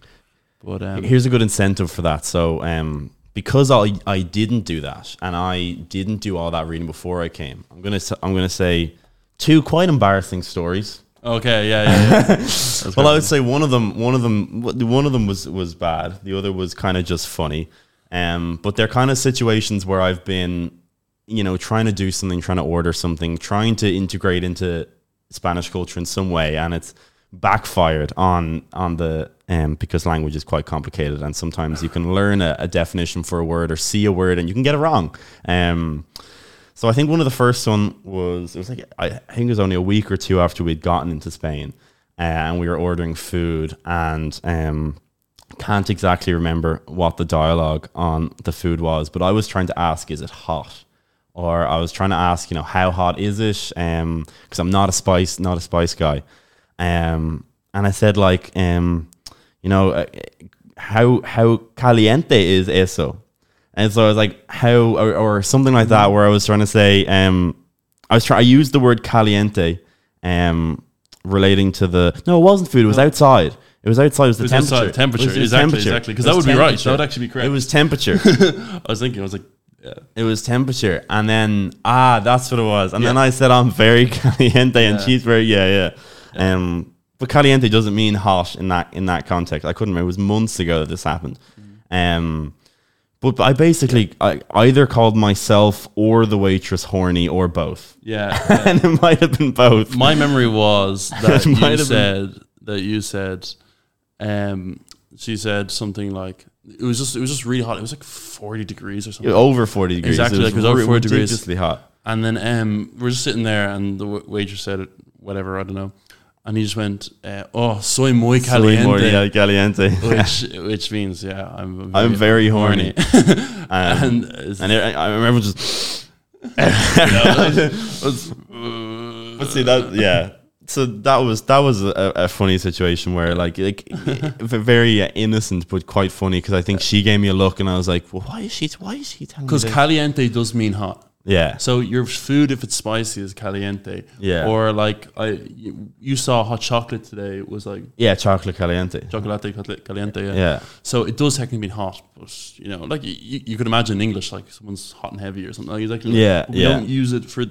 But um, Here's a good incentive for that. So, um, because I, I didn't do that and I didn't do all that reading before I came, I'm gonna I'm gonna say two quite embarrassing stories. okay, yeah, yeah. yeah. (laughs) Well, I would say one of them one of them one of them was was bad. The other was kind of just funny. Um, but they're kind of situations where I've been, you know, trying to do something, trying to order something, trying to integrate into Spanish culture in some way, and it's backfired on on the um because language is quite complicated, and sometimes you can learn a, a definition for a word or see a word and you can get it wrong. Um, so I think one of the first one was it was like I think it was only a week or two after we'd gotten into Spain, uh, and we were ordering food, and um, can't exactly remember what the dialogue on the food was, but I was trying to ask, is it hot? Or I was trying to ask, you know, how hot is it? Um, because I'm not a spice, not a spice guy. Um, and I said like, um, you know, uh, how how caliente is eso? And so I was like, how or, or something like that, where I was trying to say, um, I was trying. I used the word caliente, um, relating to the no, it wasn't food. It was outside. It was outside. It was the was temperature. outside, temperature, It was- it was exactly, temperature. exactly, 'cause It that would be right. That would actually be correct. It was temperature. (laughs) I was thinking, I was like, Yeah. It was temperature, and then ah, that's what it was. And then I said I'm very (laughs) caliente, and she's very yeah, yeah. Um, but caliente doesn't mean hot in that in that context. I couldn't remember. It was months ago that this happened. Um, but I basically I either called myself or the waitress horny or both, Yeah. yeah. (laughs) and it might have been both. My memory was (laughs) that you have been- said that you said, um, she said something like it was just it was just really hot. It was like forty degrees or something. over forty degrees. Exactly, like it was over 40 degrees. ridiculously hot. And then um, we're just sitting there, and the wa- waitress said whatever I don't know, and he just went, uh, "Oh, soy muy Soy caliente," more, yeah, caliente. (laughs) which which means yeah, I'm I'm very horny. (laughs) Um, and and I, remember just. was- (laughs) But see that, yeah. So that was that was a, a funny situation where like like very uh, innocent but quite funny because I think she gave me a look and I was like, well, why is she why is she telling me Because caliente does mean hot. Yeah So your food, if it's spicy, is caliente. Yeah. Or like I, you, saw hot chocolate today. It was like yeah chocolate caliente chocolate caliente. Yeah. yeah So it does technically mean hot, but you know, like you, you could imagine in English, like someone's hot and heavy or something. Like, exactly. Yeah, We yeah. don't use it for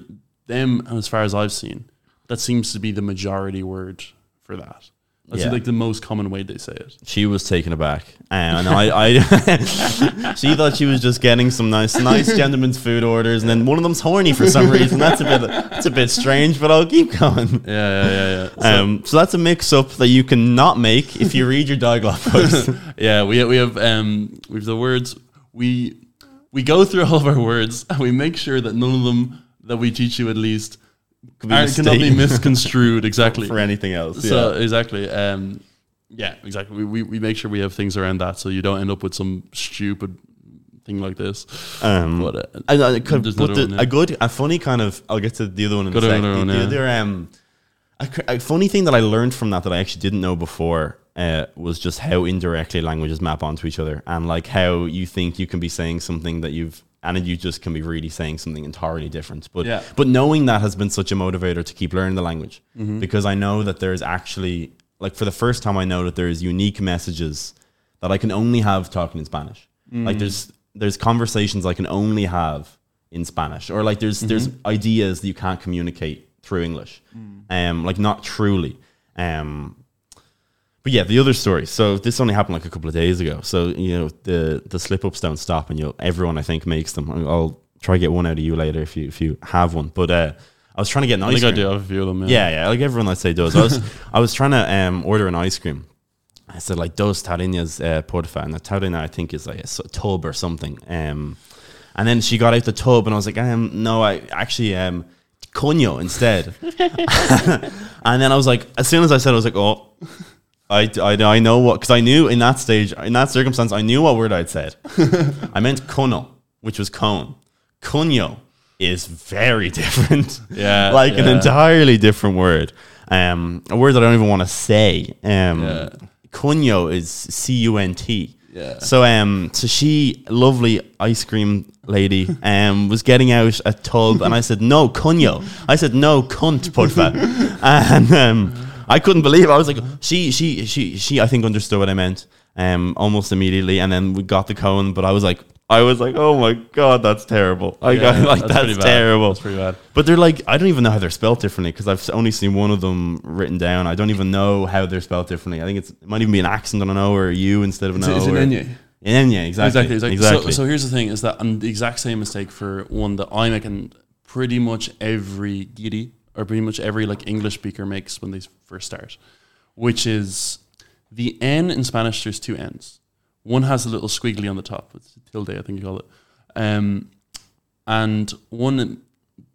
them, as far as I've seen. That seems to be the majority word for that. That's Yeah. like the most common way they say it. she was taken aback and I, I (laughs) she thought she was just getting some nice nice gentleman's food orders and then one of them's horny for some reason that's a bit that's a bit strange but I'll keep going Yeah, yeah, yeah, yeah. So, um, so that's a mix up that you cannot make if you read your Diglot post (laughs) yeah, we we have um we have the words we we go through all of our words and we make sure that none of them that we teach you at least Could be cannot be misconstrued (laughs) exactly. for anything else So yeah. exactly, um, yeah, exactly. We, we we make sure we have things around that so you don't end up with some stupid thing like this. Um, But uh, And could, but the, one, yeah. a good, a funny kind of. I'll get to the other one in Go a second. one, the, yeah. the other, um, a, a funny thing that I learned from that that I actually didn't know before uh, was just how indirectly languages map onto each other, and like how you think you can be saying something that you've, and you just can be really saying something entirely different. But Yeah. but knowing that has been such a motivator to keep learning the language Mm-hmm. because I know that there's actually like for the first time I know that there is unique messages that I can only have talking in Spanish. Mm. Like there's there's conversations I can only have in Spanish, or like there's there's Mm-hmm. ideas that you can't communicate through English, Mm. um, like not truly. Um, but yeah, the other story. So this only happened like a couple of days ago. So you know the the slip ups don't stop, and you'll everyone I think makes them. I'll- try to get one out of you later if you if you have one. But uh, I was trying to get an I ice think I do have a few of them. Yeah, yeah, like everyone I say does. I was (laughs) I was trying to um, order an ice cream. I said like dos tarrinas uh, porfa, and the tarrina I think is like a tub or something. Um, and then she got out the tub, and I was like, um, no, I actually um, coño instead. (laughs) (laughs) and then I was like, as soon as I said, it, I was like, oh. I, I, I know what because I knew in that stage in that circumstance I knew what word I'd said. (laughs) I meant cono, which was cone. Coño is very (laughs) different. Yeah, like an entirely different word. Um, a word that I don't even want to say. Um, Yeah. Cunyo is C U N T. Yeah. So um, so she, lovely ice cream lady, (laughs) um, was getting out a tub, and I said no cunyo. I said no cunt porfa, and um, I couldn't believe. It. I was like, she, she, she, she. I think understood what I meant, um, almost immediately, and then we got the cone. But I was like, I was like, oh my god, that's terrible. I got Yeah, (laughs) like that's that's, terrible. That's pretty bad. But they're like, I don't even know how they're spelled differently because I've only seen one of them written down. I don't even know how they're spelled differently. I think it's, it might even be an accent on an O or a U instead of an It's, O. it's an enye. Exactly. Exactly, exactly. exactly. So, so here's the thing: is that I'm the exact same mistake for one that I make, and pretty much every guiri or pretty much every like English speaker makes when they first start, which is the N in Spanish. There's two N's. One has a little squiggly on the top. It's a tilde, I think you call it. Um, and one,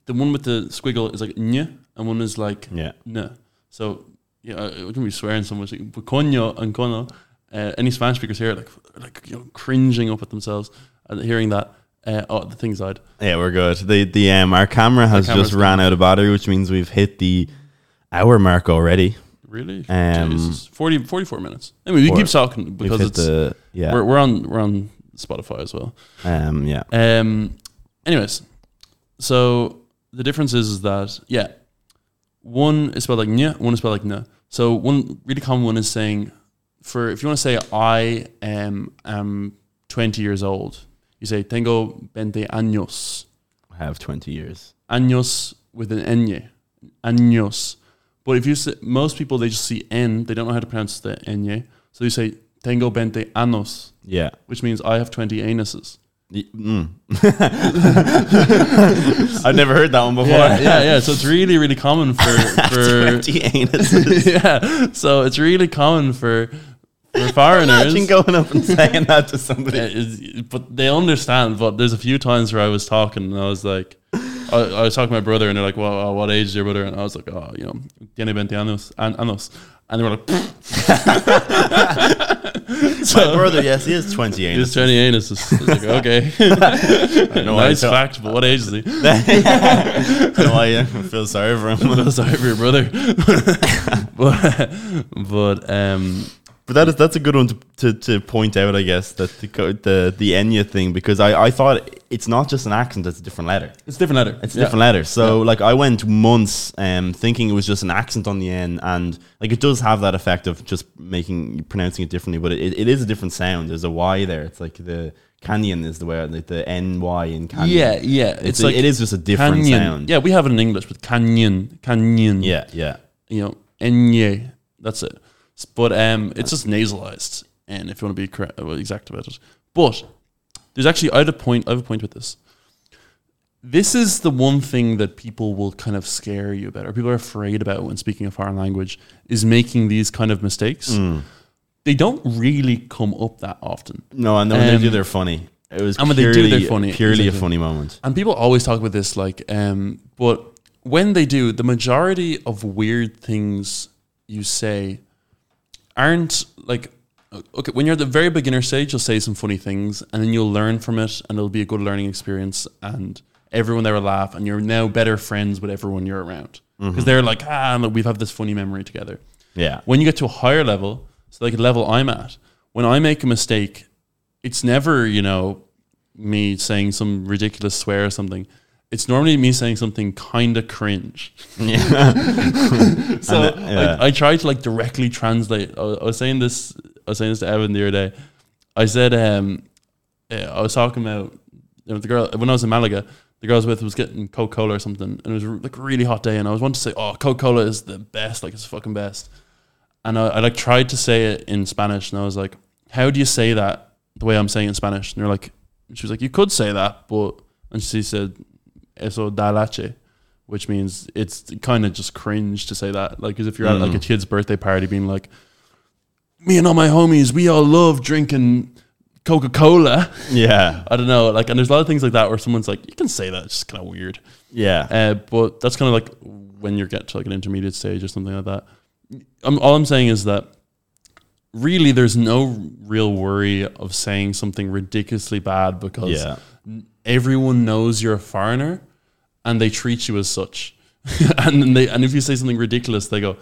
the one with the squiggle is like ny, and one is like yeah. no. So yeah, I wouldn't be swearing so much. But coño and cono, uh, any Spanish speakers here are like like you know cringing up at themselves and hearing that. Uh, oh, the thing's died. Yeah, we're good. The the um our camera has camera's just ran out of battery, which means we've hit the hour mark already. Really? Um, Jesus. 40, 44 minutes. Anyway, we Four. keep talking We've because hit it's the yeah. we're, we're on we're on Spotify as well. um yeah. Um. Anyways, so the difference is, is that yeah, one is spelled like nya, one is spelled like na. So one really common one is saying, for if you want to say I am am twenty years old, you say tengo 20 años. I have 20 years. Años with an ñ. Años. But if you say, most people, they just see N, they don't know how to pronounce the ñ. So you say tengo 20 años, Yeah. which means I have 20 anuses. Y- Mm. (laughs) I've never heard that one before. Yeah, yeah, yeah. So it's really, really common for, (laughs) for 20 anuses. (laughs) yeah. So it's really common for for foreigners. Imagine going up and saying that to somebody. But they understand. But there's a few times where I was talking and I was like, I, I was talking to my brother and they're like, "Well, uh, what age is your brother?" And I was like, "Oh, you know, tiene 20 años, an- años," and they were like, (laughs) My brother, yes, he is 20 "He's anuses. 20 anuses." I was like, "Okay, (laughs) know why nice I fact, but what age is he?" (laughs) I uh, feel sorry for him. I feel sorry for your brother, but but um, But that is that's a good one to, to, to point out, I guess, that the the the Enya thing because I, I thought it's not just an accent; it's a different letter. it's a different letter. It's a Yeah. different letter. So like I went months um, thinking it was just an accent on the N, and like it does have that effect of just making pronouncing it differently, but it, it is a different sound. There's a Y there. It's like the canyon is the way like the N Y in canyon. Yeah, yeah. it's, It's, like it is just a different canyon. sound. Yeah, we have it in English with canyon, canyon. yeah, yeah. you know, enye. That's it. But um, it's just nasalized. And if you want to be correct, well, exact about it, but there's actually I had a point. I have a point with this. This is the one thing that people will kind of scare you about, or people are afraid about when speaking a foreign language, is making these kind of mistakes. Mm. They don't really come up that often. No, and when they do, Um, they're funny. It was and when they do, they're funny. Purely Exactly. a funny moment. And people always talk about this, like, um, but when they do, the majority of weird things you say aren't like, okay, when you're at the very beginner stage, you'll say some funny things and then you'll learn from it and it'll be a good learning experience and everyone there will laugh and you're now better friends with everyone you're around. Because they're like, ah, look, we've had this funny memory together. Yeah. When you get to a higher level, so like a level I'm at, when I make a mistake, it's never, you know, me saying some ridiculous swear or something. It's normally me saying something kind of cringe. (laughs) Yeah. (laughs) So uh, yeah. I, I try to like directly translate. I, I was saying this. I was saying this to Evan the other day. I said, um, uh, I was talking about you know, the girl when I was in Malaga. The girl I was with was getting Coca Cola or something, and it was like a really hot day. And I was wanting to say, "Oh, Coca Cola is the best. Like it's the fucking best." And I, I like tried to say it in Spanish, and I was like, "How do you say that the way I'm saying it in Spanish?" And they're like, "She was like, you could say that, but," and she said, "Eso da leche." which means it's kind of just cringe to say that. Like, as if you're at like a Mm. kid's birthday party, being like, "Me and all my homies, we all love drinking Coca Cola." yeah. (laughs) I don't know, like, and there's a lot of things like that where someone's like, "You can say that," it's just kind of weird. Yeah. Uh, but that's kind of like when you get to like an intermediate stage or something like that. I'm, all I'm saying is that really, there's no real worry of saying something ridiculously bad because Yeah. everyone knows you're a foreigner and they treat you as such. (laughs) and then they and if you say something ridiculous, they go,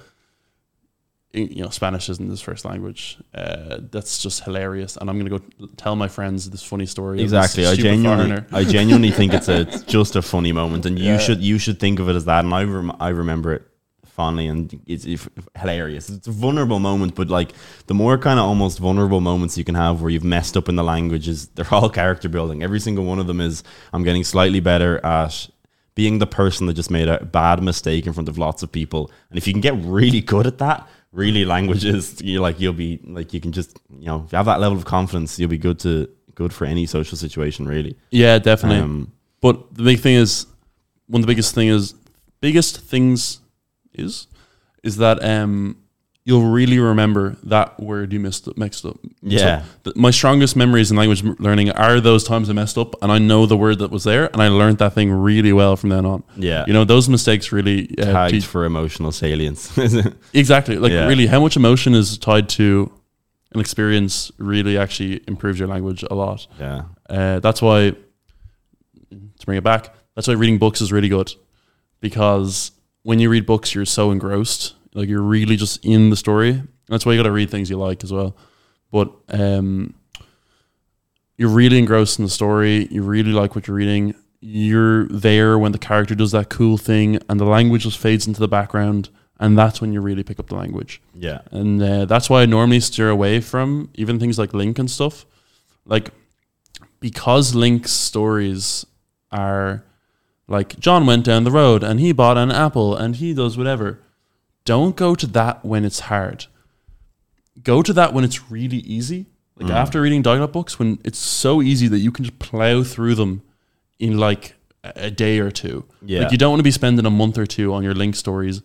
you know, Spanish isn't his first language. Uh, that's just hilarious, and I'm gonna go tell my friends this funny story. Exactly. I genuinely, foreigner. I genuinely think it's a (laughs) it's just a funny moment, and you Yeah. should you should think of it as that. And I rem- I remember it fondly, and it's, it's hilarious. It's a vulnerable moment, but like the more kind of almost vulnerable moments you can have where you've messed up in the languages, they're all (laughs) character building. Every single one of them is I'm getting slightly better at being the person that just made a bad mistake in front of lots of people. And if you can get really good at that, really languages, you like you'll be like you can just you know if you have that level of confidence, you'll be good to good for any social situation. Really, Yeah, definitely. um, But the big thing is, one of the biggest thing is, biggest things is, is that um, you'll really remember that word you missed up, mixed up. Yeah. So my strongest memories in language learning are those times I messed up and I know the word that was there and I learned that thing really well from then on. yeah, You know, those mistakes really uh, tagged teach- for emotional salience. (laughs) exactly like Yeah. really how much emotion is tied to an experience really actually improves your language a lot. yeah, Uh, that's why, to bring it back, that's why reading books is really good because when you read books, you're so engrossed, like you're really just in the story. That's why you got to read things you like as well. But um, you're really engrossed in the story. You really like what you're reading. You're there when the character does that cool thing, and the language just fades into the background, and that's when you really pick up the language yeah, and uh, that's why I normally steer away from even things like LingQ and stuff. Like because LingQ's stories are like John went down the road and he bought an apple and he does whatever. Don't go to that when it's hard. Go to that when it's really easy. Like after reading Diglot books, when it's so easy that you can just plow through them in like a day or two. Yeah. Like you don't want to be spending a month or two on your LingQ stories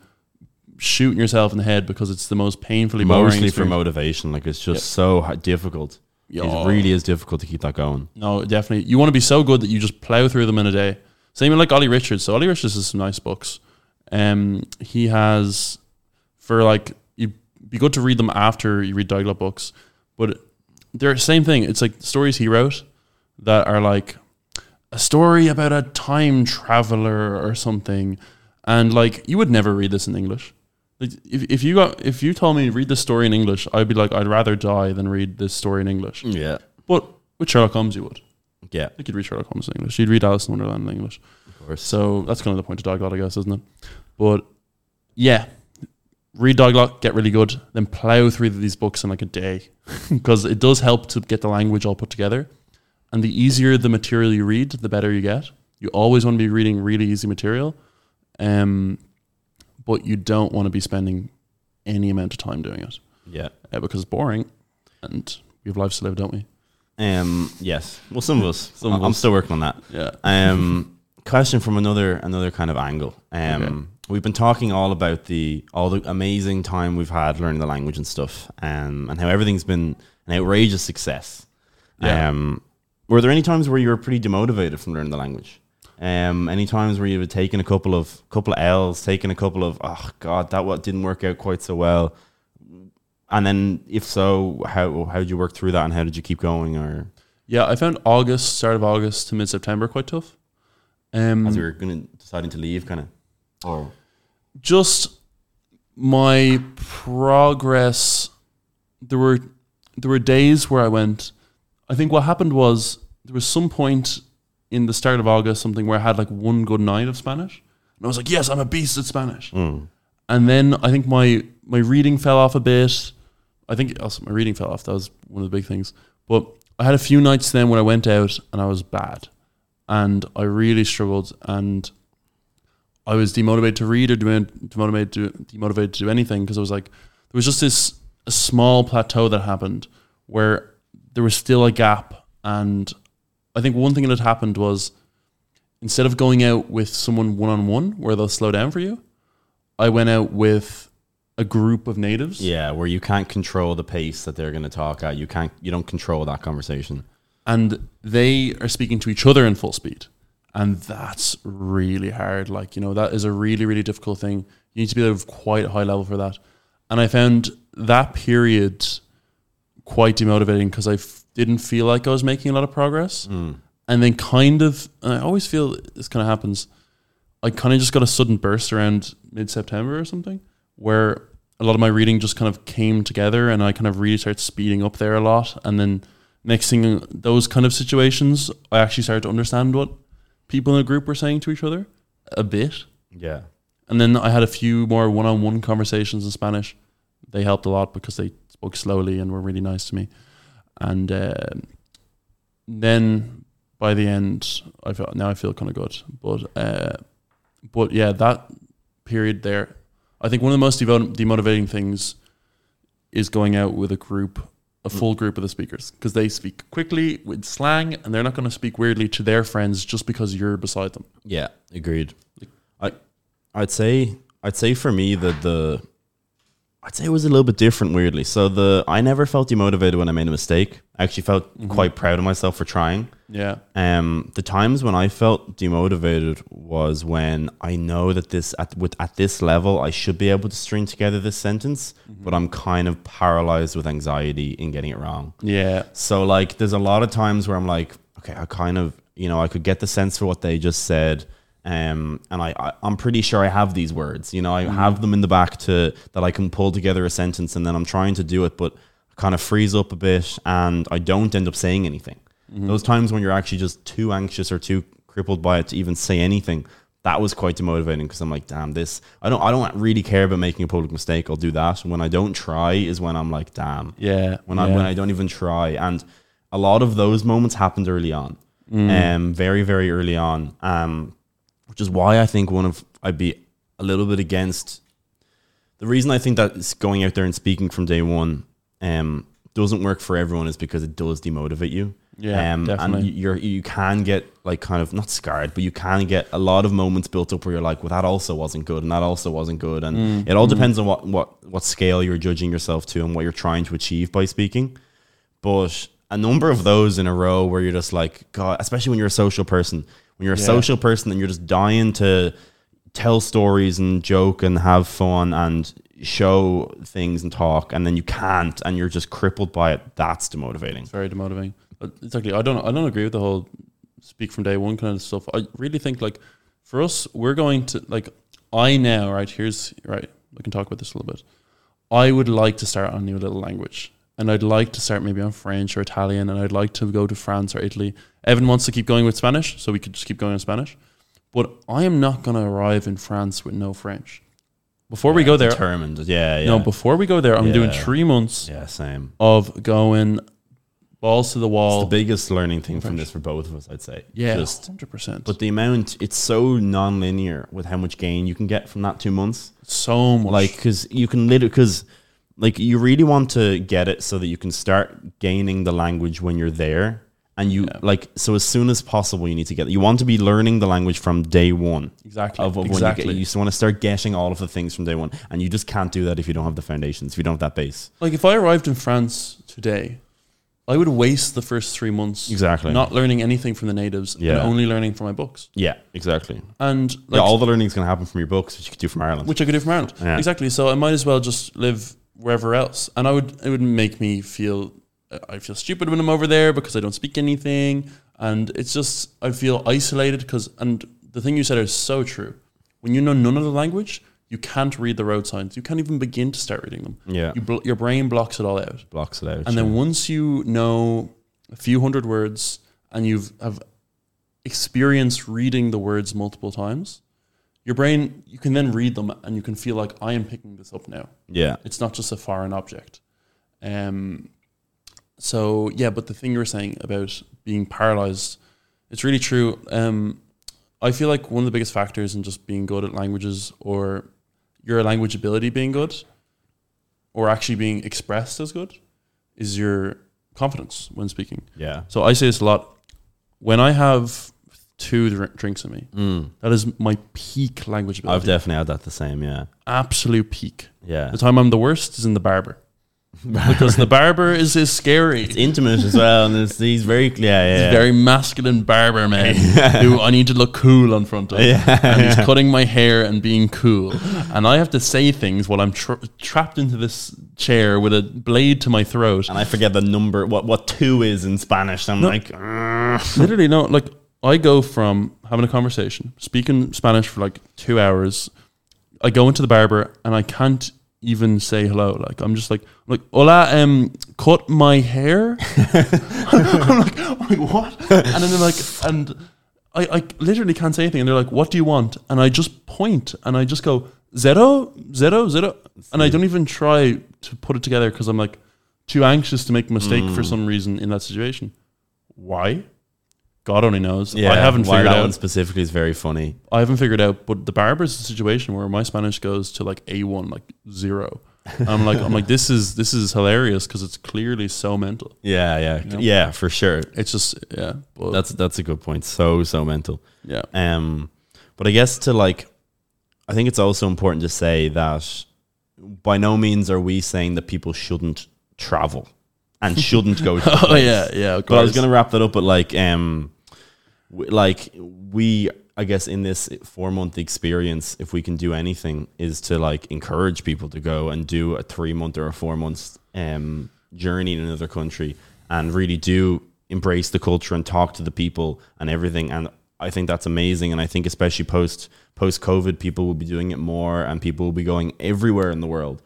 shooting yourself in the head because it's the most painfully Mostly for motivation. Like it's just so difficult. It really is difficult to keep that going. No, definitely. You want to be so good that you just plow through them in a day. Same with like Olly Richards. So Olly Richards has some nice books. Um, he has for like you'd be good to read them after you read Diglot books, but they're the same thing. It's like stories he wrote that are like a story about a time traveler or something, and like you would never read this in English. Like if, if you got if you told me read this story in English, I'd be like I'd rather die than read this story in English. Yeah. But with Sherlock Holmes, you would. Yeah. You could read Sherlock Holmes in English. You'd read Alice in Wonderland in English. Of course. So that's kind of the point of Diglot, I guess, isn't it? But yeah, read Diglot, get really good, then plow through these books in like a day (laughs) because it does help to get the language all put together. And the easier the material you read, the better you get. You always want to be reading really easy material, um, but you don't want to be spending any amount of time doing it Yeah. uh, because it's boring, and we have lives to live, don't we? Um. Yes. Well, some of us. Some I'm us. still working on that. Yeah. Um. question from another another kind of angle. Um. Okay. We've been talking all about the all the amazing time we've had learning the language and stuff, um, and how everything's been an outrageous success. Yeah. Um. Were there any times where you were pretty demotivated from learning the language? Um, any times where you had taken a couple of couple of L's, taken a couple of oh god that what didn't work out quite so well, and then if so, how how did you work through that, and how did you keep going? Or Yeah, I found August, start of August to mid September quite tough. Um, as we were going to deciding to leave, kind of, or just my progress. There were there were days where I went. I think what happened was there was some point in the start of August, something where I had like one good night of Spanish, and I was like, "Yes, I'm a beast at Spanish." Hmm. And then I think my my reading fell off a bit. I think also my reading fell off. That was one of the big things. But I had a few nights then when I went out and I was bad, and I really struggled. And I was demotivated to read or demotivated to demotivated to do anything because I was like, there was just this a small plateau that happened where there was still a gap. And I think one thing that had happened was instead of going out with someone one on one where they'll slow down for you, I went out with a group of natives. yeah, where you can't control the pace that they're going to talk at. You can't, you don't control that conversation. and they are speaking to each other in full speed and that's really hard. Like you know that is a really really difficult thing. You need to be at a quite high level for that. And i found that period quite demotivating because I f- didn't feel like i was making a lot of progress. Hmm. And then kind of and i always feel this kind of happens. I kind of just got a sudden burst around mid-september or something where a lot of my reading just kind of came together and i kind of really started speeding up there a lot. And then next thing those kind of situations i actually started to understand what people in a group were saying to each other? A bit. Yeah. and then i had a few more one-on-one conversations in spanish. They helped a lot because they spoke slowly and were really nice to me. And uh, then by the end i felt now i feel kind of good. But uh, but yeah that period there i think one of the most devo- demotivating things is going out with a group a full group of the speakers because they speak quickly with slang and they're not going to speak weirdly to their friends just because you're beside them Yeah, agreed. I, I'd say, I'd say for me that the, I'd say it was a little bit different. Weirdly, so the I never felt demotivated when I made a mistake. I actually felt quite proud of myself for trying. yeah Um, the times when I felt demotivated was when I know that this at with at this level I should be able to string together this sentence, but I'm kind of paralyzed with anxiety in getting it wrong. yeah So like, there's a lot of times where I'm like, okay, I kind of, you know, I could get the sense for what they just said, um, and I, I I'm pretty sure I have these words. You know, I have them in the back to that I can pull together a sentence, and then I'm trying to do it, but I kind of freeze up a bit, and I don't end up saying anything. Those times when you're actually just too anxious or too crippled by it to even say anything. That was quite demotivating because I'm like, damn, this. I don't. I don't really care about making a public mistake. I'll do that. And when I don't try, is when I'm like, damn yeah when I yeah. when I don't even try. And a lot of those moments happened early on, um, very very early on, um, which is why I think one of I'd be a little bit against. The reason I think that going out there and speaking from day one um, doesn't work for everyone is because it does demotivate you. Yeah, um, definitely. And you're you can get like kind of not scarred, but you can get a lot of moments built up where you're like, well, that also wasn't good, and that also wasn't good, and Mm. it all depends on what what what scale you're judging yourself to and what you're trying to achieve by speaking. But a number of those in a row where you're just like, God, especially when you're a social person, when you're a Yeah. social person and you're just dying to tell stories and joke and have fun and show things and talk, and then you can't, and you're just crippled by it. That's demotivating. It's very demotivating. Uh, Exactly. I don't. I don't agree with the whole speak from day one kind of stuff. I really think like for us, we're going to like. I now right here's right. We can talk about this a little bit. I would like to start on a new little language, and I'd like to start maybe on French or Italian, and I'd like to go to France or Italy. Evan wants to keep going with Spanish, so we could just keep going on Spanish. But I am not going to arrive in France with no French. Before we go there, determined. Yeah, yeah. no. Before we go there, I'm doing three months yeah, same. of going balls to the It's wall. the biggest learning thing from this for both of us, I'd say. Yeah, Just hundred percent. but the amount it's so non-linear with how much gain you can get from that two months. so much. Like, because you can literally, because like you really want to get it so that you can start gaining the language when you're there, and you Yeah. like so as soon as possible you need to get. You want to be learning the language from day one. exactly. Of, of exactly. when you get, you want to start getting all of the things from day one, and you just can't do that if you don't have the foundations, if you don't have that base. like if I arrived in France today, I would waste the first three months Exactly. not learning anything from the natives and only learning from my books. Yeah, exactly. And yeah, all the learning is going to happen from your books, which you could do from Ireland. which I could do from Ireland. Yeah. Exactly. So I might as well just live wherever else. And I would it would make me feel I feel stupid when I'm over there because I don't speak anything, and it's just I feel isolated because and the thing you said is so true. When you know none of the language, you can't read the road signs. You can't even begin to start reading them. yeah, You bl- your brain blocks it all out. blocks it out. And then once you know a few hundred words and you've have experienced reading the words multiple times, your brain you can then read them and you can feel like I am picking this up now. yeah, It's not just a foreign object. Um so yeah, but the thing you were saying about being paralyzed, it's really true. Um I feel like one of the biggest factors in just being good at languages or your language ability being good or actually being expressed as good is your confidence when speaking. yeah. So I say this a lot. When I have two dr- drinks in me, Mm. that is my peak language ability. I've definitely had that the same. Yeah, Absolute peak. yeah. The time I'm the worst is in the barber. (laughs) because the barber is, is scary. It's intimate as well, and it's, he's very yeah, yeah. He's a very masculine barber man (laughs) who I need to look cool on front of. Yeah. And he's cutting my hair and being cool. And I have to say things while I'm tra- trapped into this chair with a blade to my throat. and I forget the number, what what two is in Spanish. I'm like, "Ugh." Literally, no. Like, I go from having a conversation, speaking Spanish for like two hours. I go into the barber and I can't even say hello. Like, I'm just like, like, hola, um, cut my hair. (laughs) I'm like, I'm like, what? And then they're like, and I, I literally can't say anything. And they're like, what do you want? And I just point and I just go, zero, zero, zero. And I don't even try to put it together because I'm like too anxious to make a mistake for some reason in that situation. Why? God only knows. yeah. I haven't why figured that out. one specifically is very funny. I haven't figured out. But the barber's a situation where my Spanish goes to like A one, like zero. And I'm like, I'm like, this is this is hilarious because it's clearly so mental. Yeah, yeah, know? yeah, for sure. It's just yeah. But That's that's a good point. So so mental. yeah. Um, but I guess to like, I think it's also important to say that by no means are we saying that people shouldn't travel and shouldn't go. To (laughs) Oh yeah, yeah. Of But I was gonna wrap that up, but like, um, w- like we, I guess, in this four month experience, if we can do anything, is to like encourage people to go and do a three month or a four month um journey in another country and really do embrace the culture and talk to the people and everything. And I think that's amazing. And I think especially post post COVID, people will be doing it more, and people will be going everywhere in the world.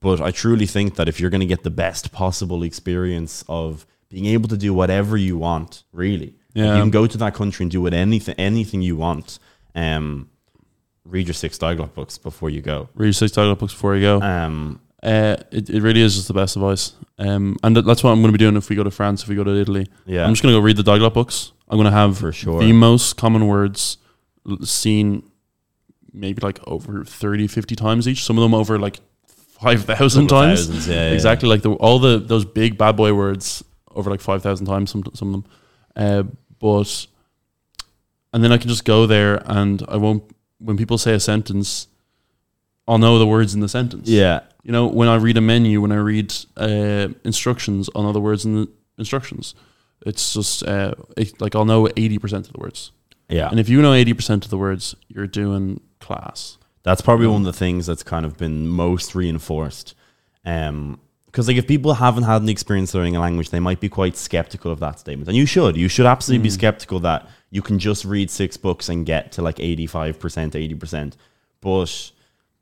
But I truly think that if you're going to get the best possible experience of being able to do whatever you want, really, Yeah. you can go to that country and do what anything anything you want. Um, read your six Diglot books before you go. Read your six Diglot books before you go. Um, Uh, it, it really is just the best advice. Um, and th- that's what I'm going to be doing if we go to France, if we go to Italy. Yeah, I'm just going to go read the Diglot books. I'm going to have for sure. the most common words seen maybe like over 30, 50 times each. Some of them over like 5,000 times. thousands, yeah, yeah. exactly like the, all the those big bad boy words over like 5,000 times, some, some of them. Uh, but, and then I can just go there and I won't, when people say a sentence, I'll know the words in the sentence. Yeah, You know, when I read a menu, when I read uh, instructions, I'll know the words in the instructions. It's just uh, it, like I'll know 80% of the words. yeah. And if you know 80% of the words, you're doing class. That's probably one of the things that's kind of been most reinforced. Um, because like if people haven't had an experience learning a language, they might be quite skeptical of that statement. And you should. You should absolutely be skeptical that you can just read six books and get to like 85%, 80%. But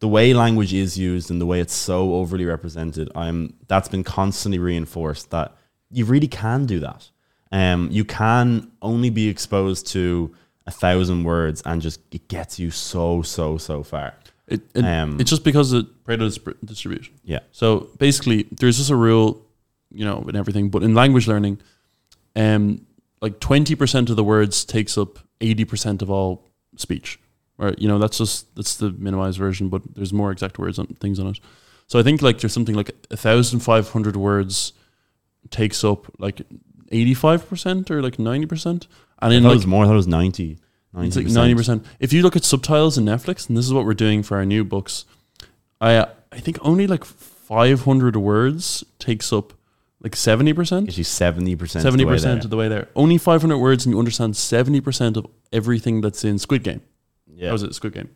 the way language is used and the way it's so overly represented, I'm that's been constantly reinforced that you really can do that. Um, you can only be exposed to a thousand words and just it gets you so so so far. It, it, Um, it's just because of Pareto distribution. Yeah, So basically, there's just a rule, you know, in everything. But in language learning, um, like 20% of the words takes up 80% of all speech. Or, you know, that's just, that's the minimized version, but there's more exact words and things on it. So I think like there's something like 1,500 words takes up like 85% or like 90%. And I in thought it like, was more. I thought it was 90. it's like ninety percent. If you look at subtitles in Netflix, and this is what we're doing for our new books, I I think only like five hundred words takes up like seventy percent. Actually, 70%. Seventy percent of the way there. Only five hundred words, and you understand seventy percent of everything that's in Squid Game. Yeah. That was it, Squid Game,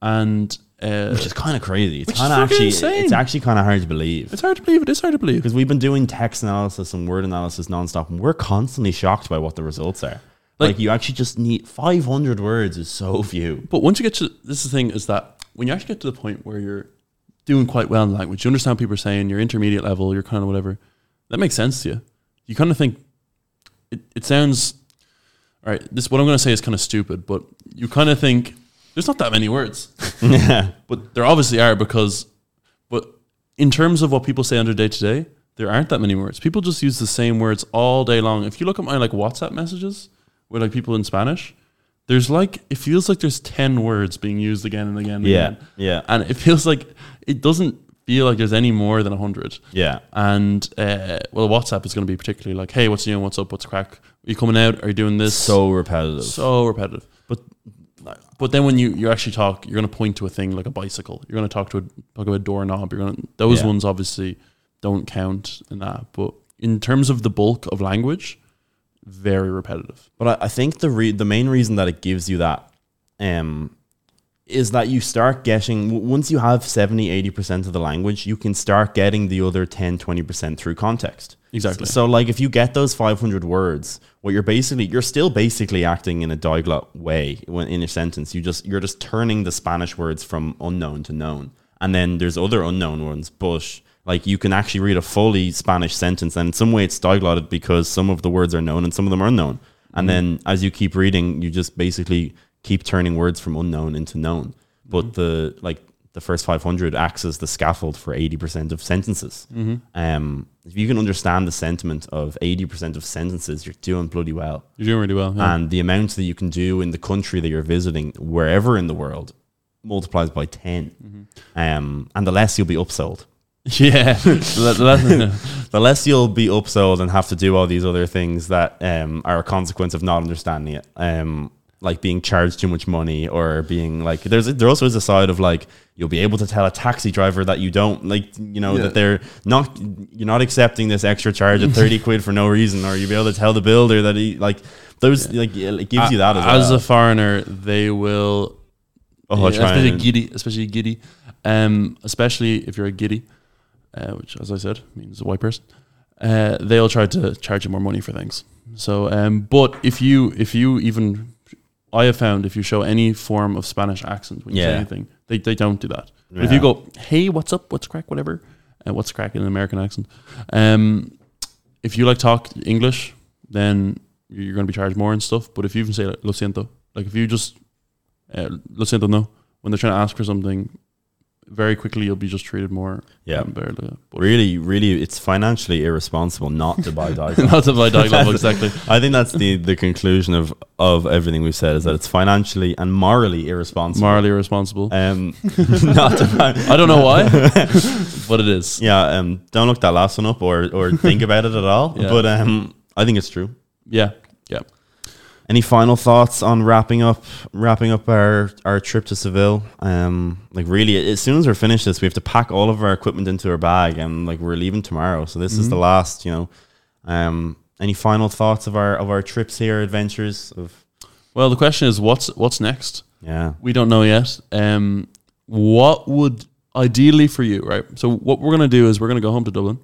and uh, Which is kind of crazy. It's kind of actually, insane. it's actually kind of hard to believe. it's hard to believe. It is hard to believe. Because we've been doing text analysis and word analysis nonstop, and we're constantly shocked by what the results are. Like, Like- you actually just need 500 words is so few. But once you get to this, is the thing is that when you actually get to the point where you're doing quite well in language, you understand what people are saying, you're intermediate level, you're kind of whatever, that makes sense to you. You kind of think it, it sounds all right. This what I'm going to say is kind of stupid, but you kind of think there's not that many words, (laughs) yeah. but there obviously are because, but in terms of what people say under day to day, there aren't that many words. People just use the same words all day long. If you look at my like WhatsApp messages with like people in Spanish, there's like it feels like there's ten words being used again and again. And Yeah. again. Yeah. and it feels like it doesn't feel like there's any more than a hundred. Yeah. And uh, well, WhatsApp is going to be particularly like, hey, what's new? What's up? What's crack? Are you coming out? Are you doing this? So repetitive. so repetitive. But then when you, you actually talk, you're going to point to a thing like a bicycle. You're going to talk to a talk about a doorknob. You're going to those Yeah. ones obviously don't count in that. But in terms of the bulk of language, very repetitive. But I, I think the re- the main reason that it gives you that um, is that you start getting once you have 70 80% of the language you can start getting the other 10 20% through context Exactly. so like if you get those 500 words what you're basically you're still basically acting in a diglot way when in a sentence. You just you're just turning the spanish words from unknown to known. And then there's other unknown ones but like you can actually read a fully spanish sentence and in some way it's diglotted because some of the words are known and some of them are unknown. And mm. then as you keep reading you just basically keep turning words from unknown into known. But mm. the like the first 500 acts as the scaffold for 80% of sentences um, if you can understand the sentiment of 80% of sentences you're doing bloody well You're doing really well. Yeah. and the amount that you can do in the country that you're visiting wherever in the world multiplies by 10 um, and the less you'll be upsold (laughs) yeah. The- the less- (laughs) the less you'll be upsold and have to do all these other things that um, are a consequence of not understanding it. Um, like being charged too much money or being like there's there also is a side of like you'll be able to tell a taxi driver that you don't like you know Yeah. that they're not you're not accepting this extra charge of (laughs) 30 quid for no reason or you'll be able to tell the builder that he like those like it gives you that as, as well. a foreigner, they will oh, yeah, especially and- guiri, especially guiri, um, especially if you're a guiri, uh, which, as I said, means a white person. Uh, they'll try to charge you more money for things. So, um, but if you if you even, I have found if you show any form of Spanish accent when you say Yeah. anything, they, they don't do that. But if Yeah. you go, hey, what's up, what's crack, whatever, uh, what's crack in an American accent, um, if you like talk English, then you're going to be charged more and stuff. But if you even say like, lo siento, like if you just uh, lo siento no, when they're trying to ask for something very quickly you'll be just treated more. Yeah. But Really, really, it's financially irresponsible not to buy Diglot. (laughs) not to buy books, exactly. (laughs) I think that's the, the conclusion of, of everything we've said is that it's financially and morally irresponsible. Morally irresponsible. um, (laughs) not to buy. I don't know why, but it is. Yeah, um, don't look that last one up or, or think about it at all. Yeah. But um, I think it's true. Yeah. Any final thoughts on wrapping up wrapping up our, our trip to Seville? Um, like really, as soon as we're finished this, we have to pack all of our equipment into our bag, and like we're leaving tomorrow. So this is the last. You know, um, any final thoughts of our of our trips here, adventures of Well, the question is, what's what's next? yeah, We don't know yet. Um, what would ideally for you, right? So what we're gonna do is we're gonna go home to Dublin,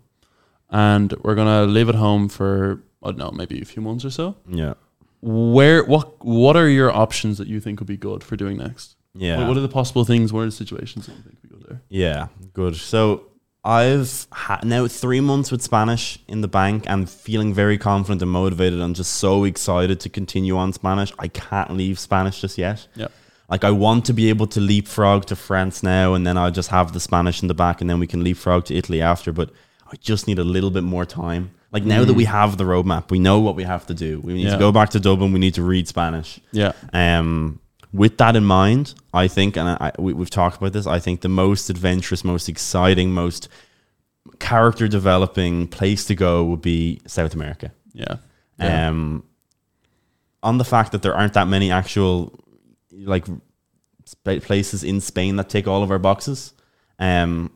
and we're gonna live at home for I don't know, maybe a few months or so. yeah, Where what what are your options that you think would be good for doing next? yeah. What, what are the possible things? What are the situations that you think would be good there? Yeah, good. So I've had now three months with Spanish in the bank and feeling very confident and motivated. I'm just so excited to continue on Spanish. I can't leave Spanish just yet. Yeah. Like I want to be able to leapfrog to France now, and then I'll just have the Spanish in the back, and then we can leapfrog to Italy after. But I just need a little bit more time. Like now that we have the roadmap, we know what we have to do. We need Yeah. to go back to Dublin. We need to read Spanish. Yeah. Um, with that in mind, I think, and I, we, we've talked about this, I think the most adventurous, most exciting, most character developing place to go would be South America. Yeah. Yeah. Um, on the fact that there aren't that many actual like sp- places in Spain that tick all of our boxes, um,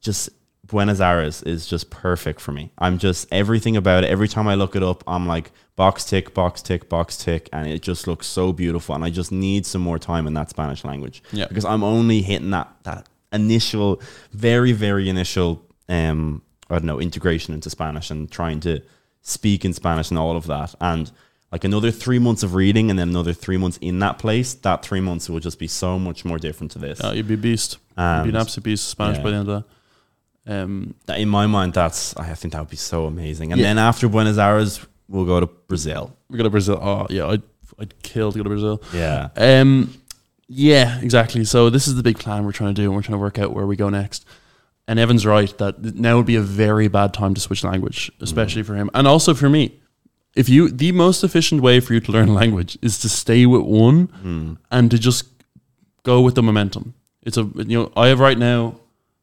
just Buenos Aires is just perfect for me. I'm just everything about it. Every time I look it up, I'm like box tick, box tick, box tick, and it just looks so beautiful. And I just need some more time in that Spanish language Yeah. because I'm only hitting that that initial, very very initial, um, I don't know, integration into Spanish and trying to speak in Spanish and all of that. And like another three months of reading and then another three months in that place, that three months will just be so much more different to this. Yeah, you'd be beast. You'd be an absolute beast of Spanish yeah. by the end of that. Um, that- in my mind, that's I think that would be so amazing. And Yeah. then after Buenos Aires, we'll go to Brazil. we go to Brazil. Oh yeah, I'd I'd kill to go to Brazil. Yeah. Um, yeah, exactly. So this is the big plan we're trying to do, and we're trying to work out where we go next. And Evan's right that now would be a very bad time to switch language, especially for him, and also for me. If you, the most efficient way for you to learn a (laughs) language is to stay with one and to just go with the momentum. It's a you know I have right now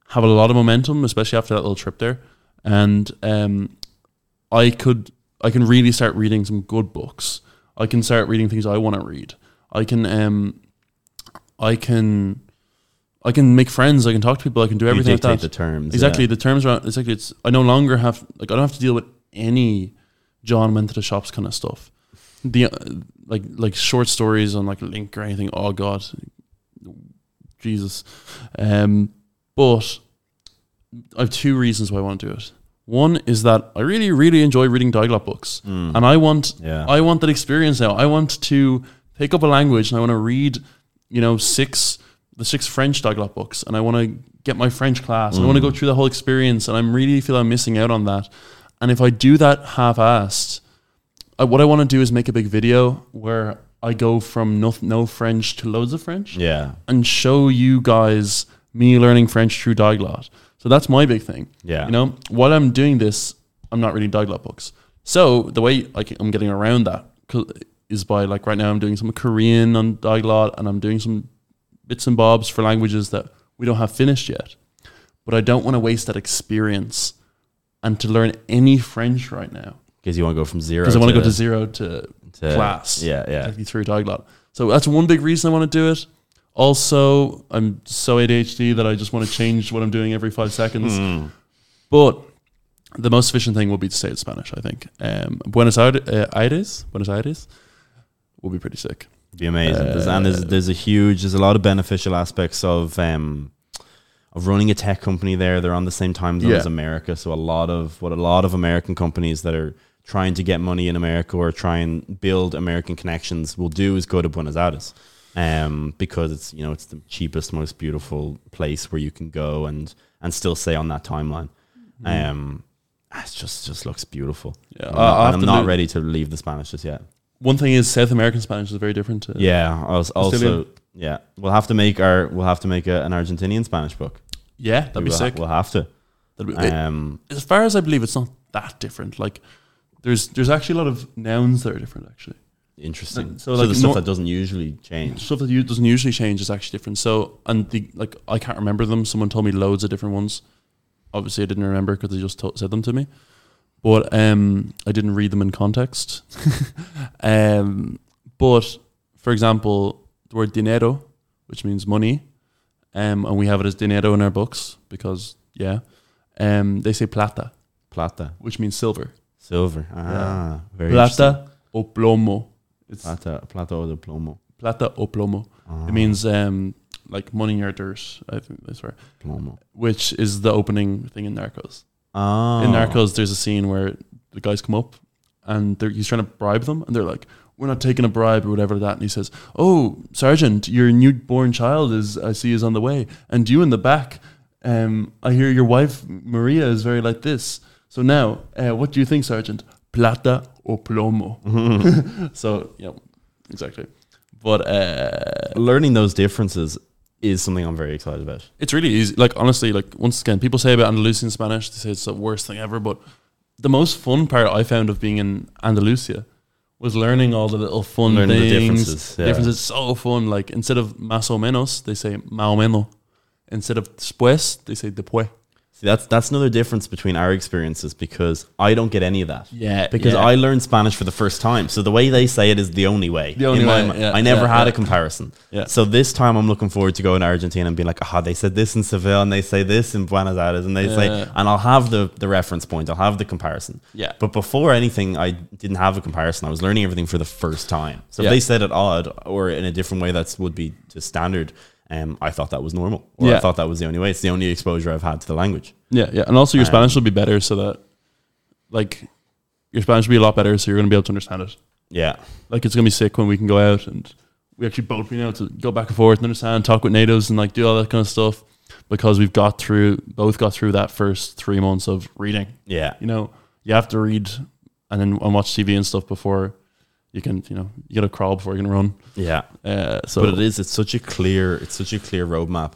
have a lot of momentum, especially after that little trip there, and um, I could I can really start reading some good books. I can start reading things I want to read. I can um I can I can make friends. I can talk to people. I can do You everything like dictate the terms. exactly. yeah. The terms are exactly. It's I no longer have like I don't have to deal with any John went to the shops kind of stuff. The uh, like like short stories on like LingQ or anything. Oh God, Jesus. Um, but I have two reasons why I want to do it. One is that I really really enjoy reading Diglot books, mm. and I want Yeah. I want that experience now. I want to pick up a language and I want to read, you know, six the six French Diglot books, and I want to get my French class. And I want to go mm. through the whole experience, and I'm really feel I'm missing out on that. And if I do that half-assed, I, what I want to do is make a big video where I go from no, no French to loads of French Yeah. and show you guys me learning French through Diglot. So that's my big thing. Yeah. You know, while I'm doing this, I'm not reading Diglot books. So the way like I'm getting around that is by like right now I'm doing some Korean on Diglot and I'm doing some bits and bobs for languages that we don't have finished yet. But I don't want to waste that experience and to learn any French right now Because you want to go from zero. because I want to go to zero to to- class. Yeah, yeah. Through Diglot. So that's one big reason I want to do it. Also, I'm so ADHD that I just want to change what I'm doing every five seconds. Hmm. But the most efficient thing will be to say it in Spanish, I think. Um, Buenos Aires, uh, Buenos Aires will be pretty sick. be amazing. There's, and there's there's a huge there's a lot of beneficial aspects of um of running a tech company there. They're on the same time zone Yeah. as America, so a lot of what a lot of American companies that are trying to get money in America or try and build American connections will do is go to Buenos Aires. Um, because it's you know it's the cheapest, most beautiful place where you can go and and still stay on that timeline. Um, it just just looks beautiful. Yeah, I'm not, I have and I'm not ready to leave the Spanish just yet. One thing is South American Spanish is very different to Yeah, I was also Brazilian. Yeah, we'll have to make our we'll have to make a, an Argentinian Spanish book. Yeah, that'd be we'll, sick. We'll have to. That'd be, it- Um, as far as I believe, it's not that different. Like, there's there's actually a lot of nouns that are different. Actually, interesting. So, So, like, the stuff nor- that doesn't usually change. stuff that you, doesn't usually change is actually different. So, and the like, I can't remember them. Someone told me loads of different ones. Obviously, I didn't remember because they just to- said them to me. But um, I didn't read them in context. (laughs) um, but for example, the word dinero, which means money, um, and we have it as dinero in our books because yeah, um, they say plata, Plata, which means silver. silver. Ah, very interesting. Plata o plomo. It's Plata, plata o de plomo. plata o plomo. Ah, It means um, like money or dirt. I think that's right. plomo. Which is the opening thing in Narcos. Ah, In Narcos, there's a scene where the guys come up and they're, he's trying to bribe them, and they're like, "We're not taking a bribe or whatever that." And he says, "Oh, Sergeant, your newborn child is I see is on the way, and you in the back. Um, I hear your wife Maria is very like this. So now, uh, what do you think, Sergeant? Plata o plomo?" (laughs) so yeah, exactly. But uh, learning those differences is something I'm very excited about. it's really easy. Like honestly, like once again, people say about Andalusian Spanish, they say it's the worst thing ever. But the most fun part I found of being in Andalusia was learning all the little fun Learning the things. differences, yeah. Differences so fun. Like instead of más o menos, they say más o menos. Instead of después, they say después. See, that's that's another difference between our experiences because I don't get any of that. Yeah, Because yeah. I learned Spanish for the first time, so the way they say it is the only way. The only way, yeah, I never yeah, had a comparison. Yeah. So this time I'm looking forward to going to Argentina and being like, ah, they said this in Seville and they say this in Buenos Aires and they say, and I'll have the the reference point. I'll have the comparison. Yeah. But before anything, I didn't have a comparison. I was learning everything for the first time. So if they said it odd or in a different way that would be just standard, um, I thought that was normal. Or I thought that was the only way. It's the only exposure I've had to the language. Yeah, yeah, and also your Um, Spanish will be better, so that like your Spanish will be a lot better, so you're gonna be able to understand it. Yeah. like it's gonna be sick when we can go out and we actually both being able to go back and forth and understand, talk with natives and like do all that kind of stuff because we've got through both got through that first three months of reading. Yeah. You know, you have to read and then and watch TV and stuff before you can, you know, you gotta crawl before you can run. Yeah. Uh, so but it is it's such a clear it's such a clear roadmap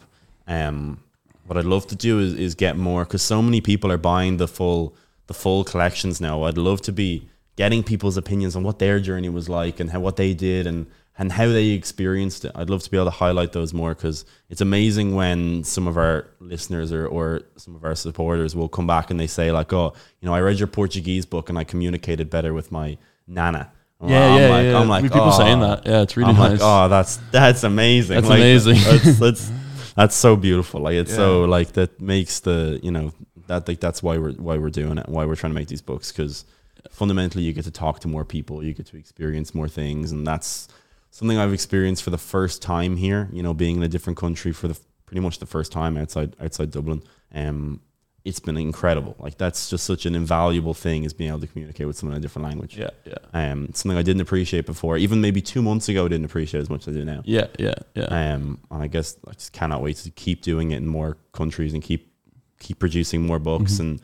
um what i'd love to do is, is get more because so many people are buying the full the full collections now i'd love to be getting people's opinions on what their journey was like and how what they did and and how they experienced it i'd love to be able to highlight those more because it's amazing when some of our listeners or, or some of our supporters will come back and they say like oh you know i read your portuguese book and i communicated better with my nana yeah, I'm yeah, like, yeah. I'm like, I mean, people "Oh." saying that. Yeah, it's really I'm nice. like, oh, that's that's amazing. That's Like, amazing. That's, (laughs) that's that's so beautiful. Like it's so like that makes the you know that like that's why we're why we're doing it. Why we're trying to make these books because fundamentally you get to talk to more people, you get to experience more things, and that's something I've experienced for the first time here. You know, being in a different country for the pretty much the first time outside outside Dublin. Um, it's been incredible. Like that's just such an invaluable thing is being able to communicate with someone in a different language. yeah, yeah, Um, something I didn't appreciate before. Even maybe two months ago, I didn't appreciate as much as I do now. yeah, yeah, yeah. Um, and I guess I just cannot wait to keep doing it in more countries and keep keep producing more books Mhm. and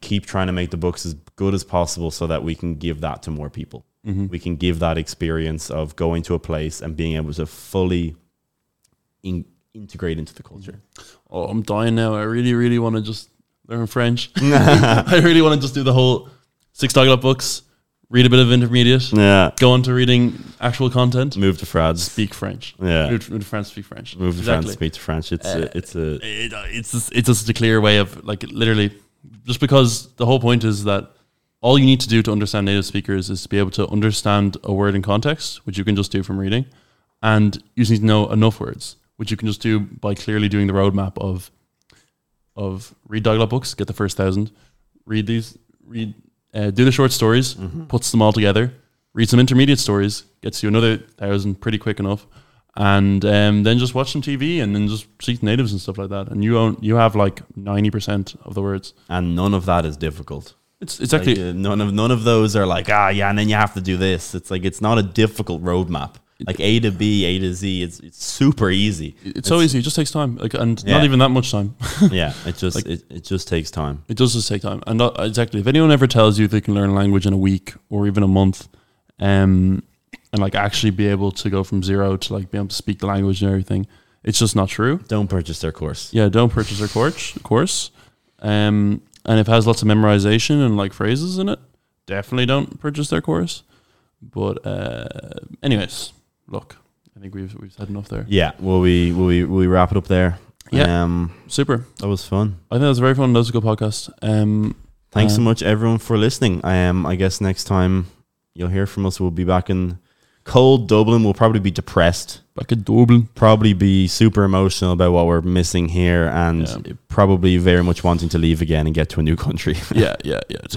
keep trying to make the books as good as possible so that we can give that to more people. Mhm. We can give that experience of going to a place and being able to fully in, integrate into the culture. Oh, I'm dying now. I really, really want to just learn French. (laughs) (laughs) I really want to just do the whole six Diglot books, read a bit of intermediate, Yeah. go on to reading actual content, Move to France. speak French. Yeah. Move to, move to France, speak French. Move to Exactly. France. Speak to French. It's Uh, a, it's a It, it's just, it's just a clear way of like literally, just because the whole point is that all you need to do to understand native speakers is to be able to understand a word in context, which you can just do from reading, and you just need to know enough words, which you can just do by clearly doing the roadmap of of read Diglot books, get the first thousand, read these, read, uh, do the short stories, puts them all together, read some intermediate stories, gets you another thousand pretty quick enough, and um, then just watch some TV and then just to natives and stuff like that, and you own you have like ninety percent of the words. and none of that is difficult. It's it's actually Like, uh, none of none of those are like ah yeah, and then you have to do this. It's like it's not a difficult roadmap. Like A to B, A to Z. It's it's super easy. it's so easy. It just takes time, like, and Yeah. not even that much time. (laughs) yeah, it just Like- it, it just takes time. It does just take time, and not, exactly. If anyone ever tells you they can learn a language in a week or even a month, um, and like actually be able to go from zero to like be able to speak the language and everything. It's just not true. Don't purchase their course. Yeah, don't purchase their course. Course, um, and if it has lots of memorization and like phrases in it, definitely don't purchase their course. But uh, anyways, look, I think we've we've said enough there. Yeah. Will we will we will we wrap it up there? Yeah. Um, Super. that was fun. I think that was a very fun. That was a good podcast. Um, Thanks so Um, much, everyone, for listening. I Um, I guess next time you'll hear from us, we'll be back in cold Dublin. We'll probably be depressed, back in Dublin. probably be super emotional about what we're missing here, and Yeah. probably very much wanting to leave again and get to a new country. yeah, yeah, yeah. (laughs)